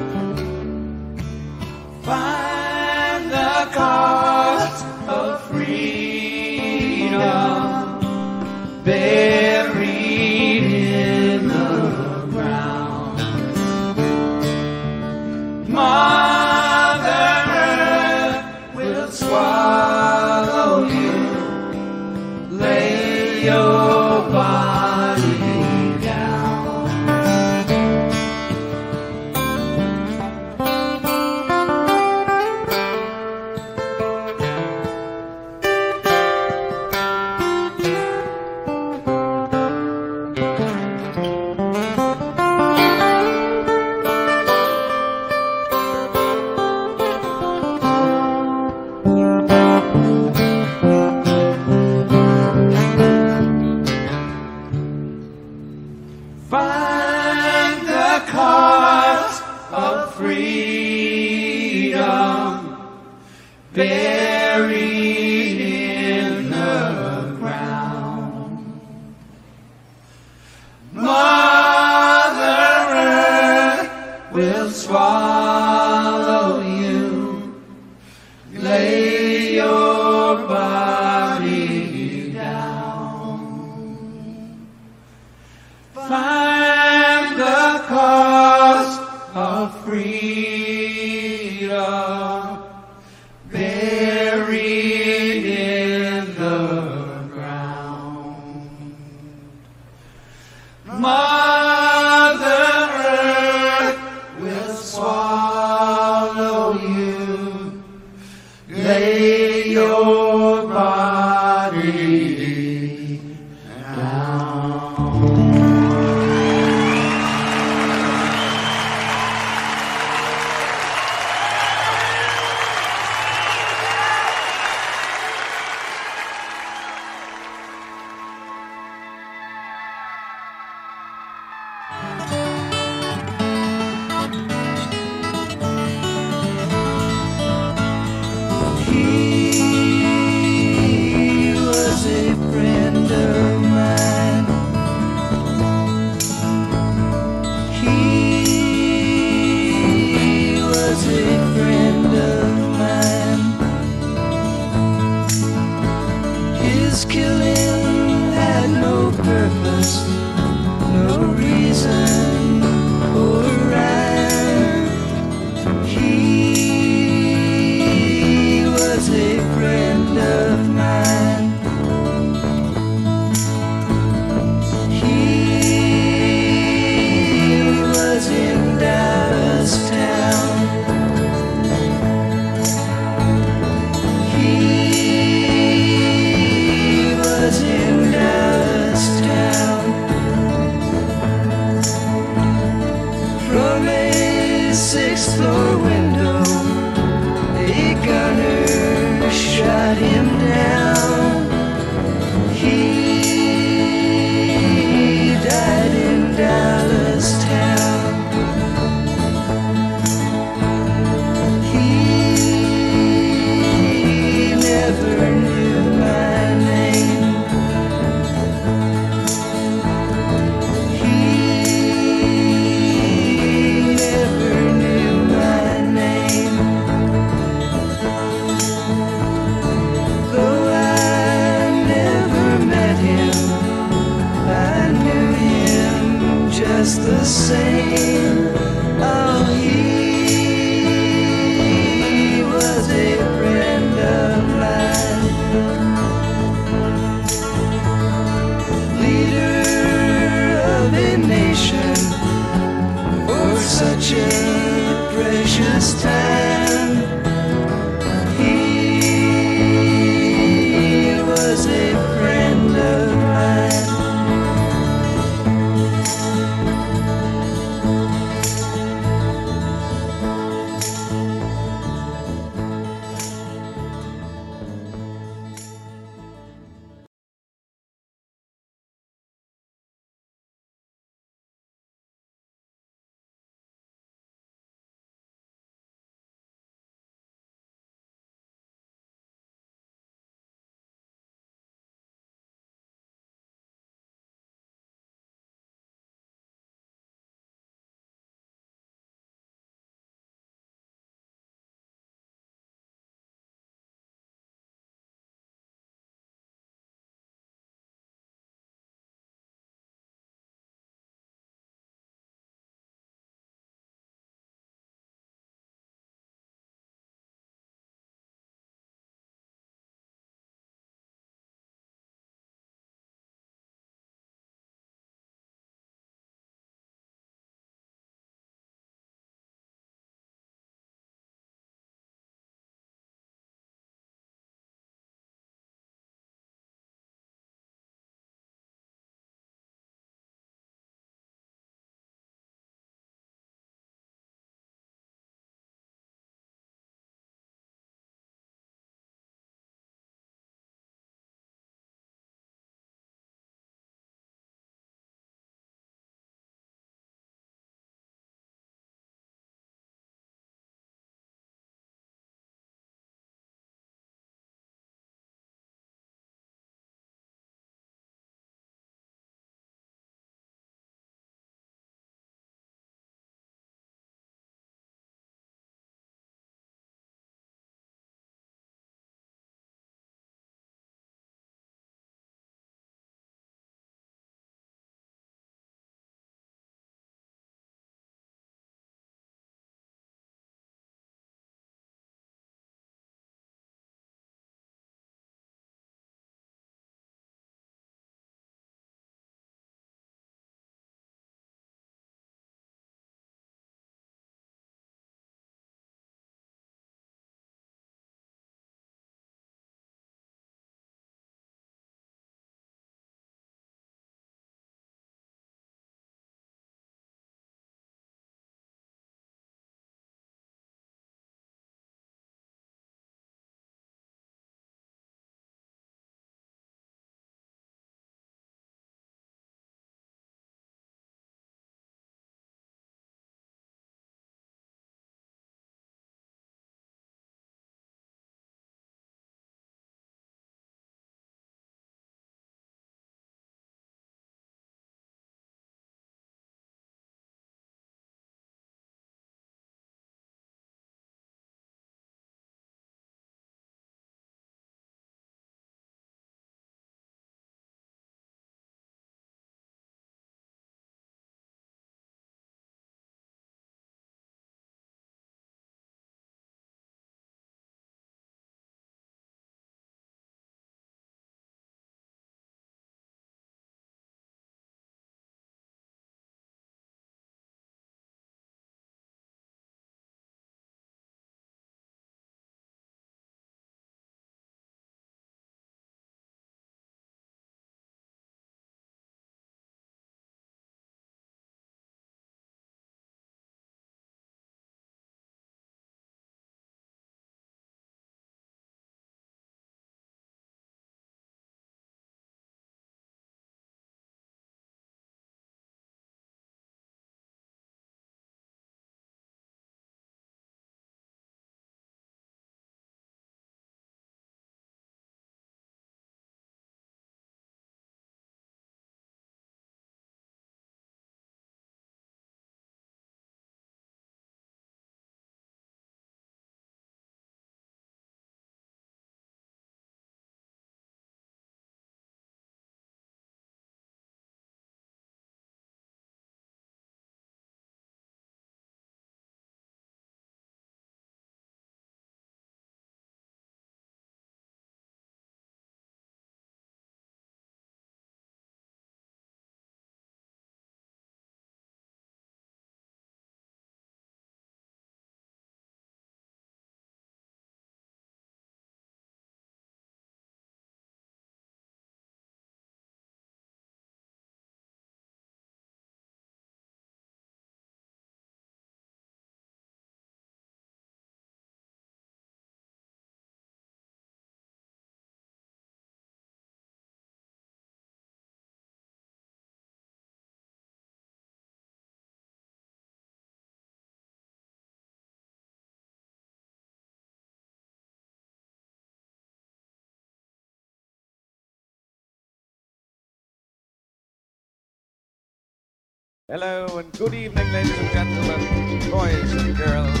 Hello and good evening, ladies and gentlemen, boys and girls.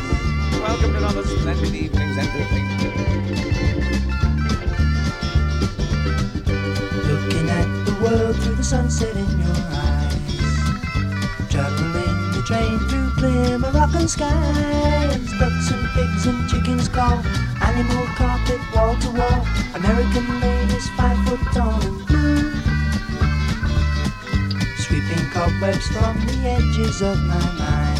Welcome to another splendid evening's entertainment. Looking at the world through the sunset in your eyes. Traveling the train through clear Moroccan skies. Ducks and pigs and chickens call. Animal carpet wall to wall. American ladies five foot tall cobwebs from the edges of my mind.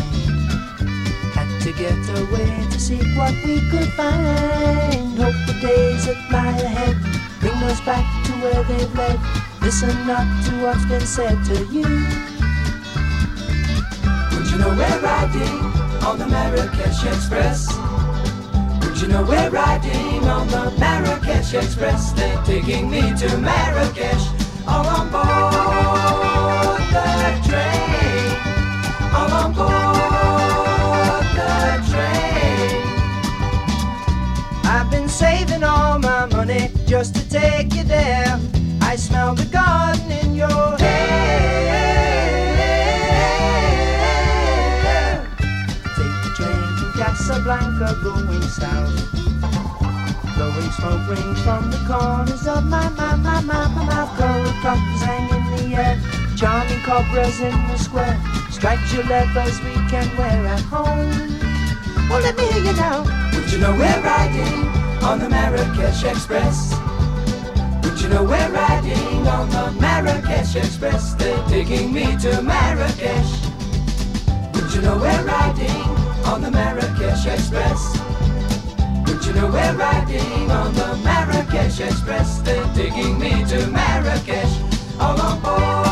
Had to get away to seek what we could find. Hope the days that lie ahead bring us back to where they've led. Listen not to what's been said to you. Would you know we're riding on the Marrakesh Express? Would you know we're riding on the Marrakesh Express? They're taking me to Marrakesh, all on board just to take you there. I smell the garden in your hair. Take the train from Casablanca going south. Blowing smoke rings from the corners of my, my, my, my, my mouth. Gold cockles hang in the air. Charming cobras in the square. Your leathers we can wear at home. Well, let me hear you now. Would you know we're riding on the Marrakesh Express? Would you know we're riding on the Marrakesh Express? They're taking me to Marrakesh. Would you know we're riding on the Marrakesh Express? Would you know we're riding on the Marrakesh Express? They're taking me to Marrakesh. All on board.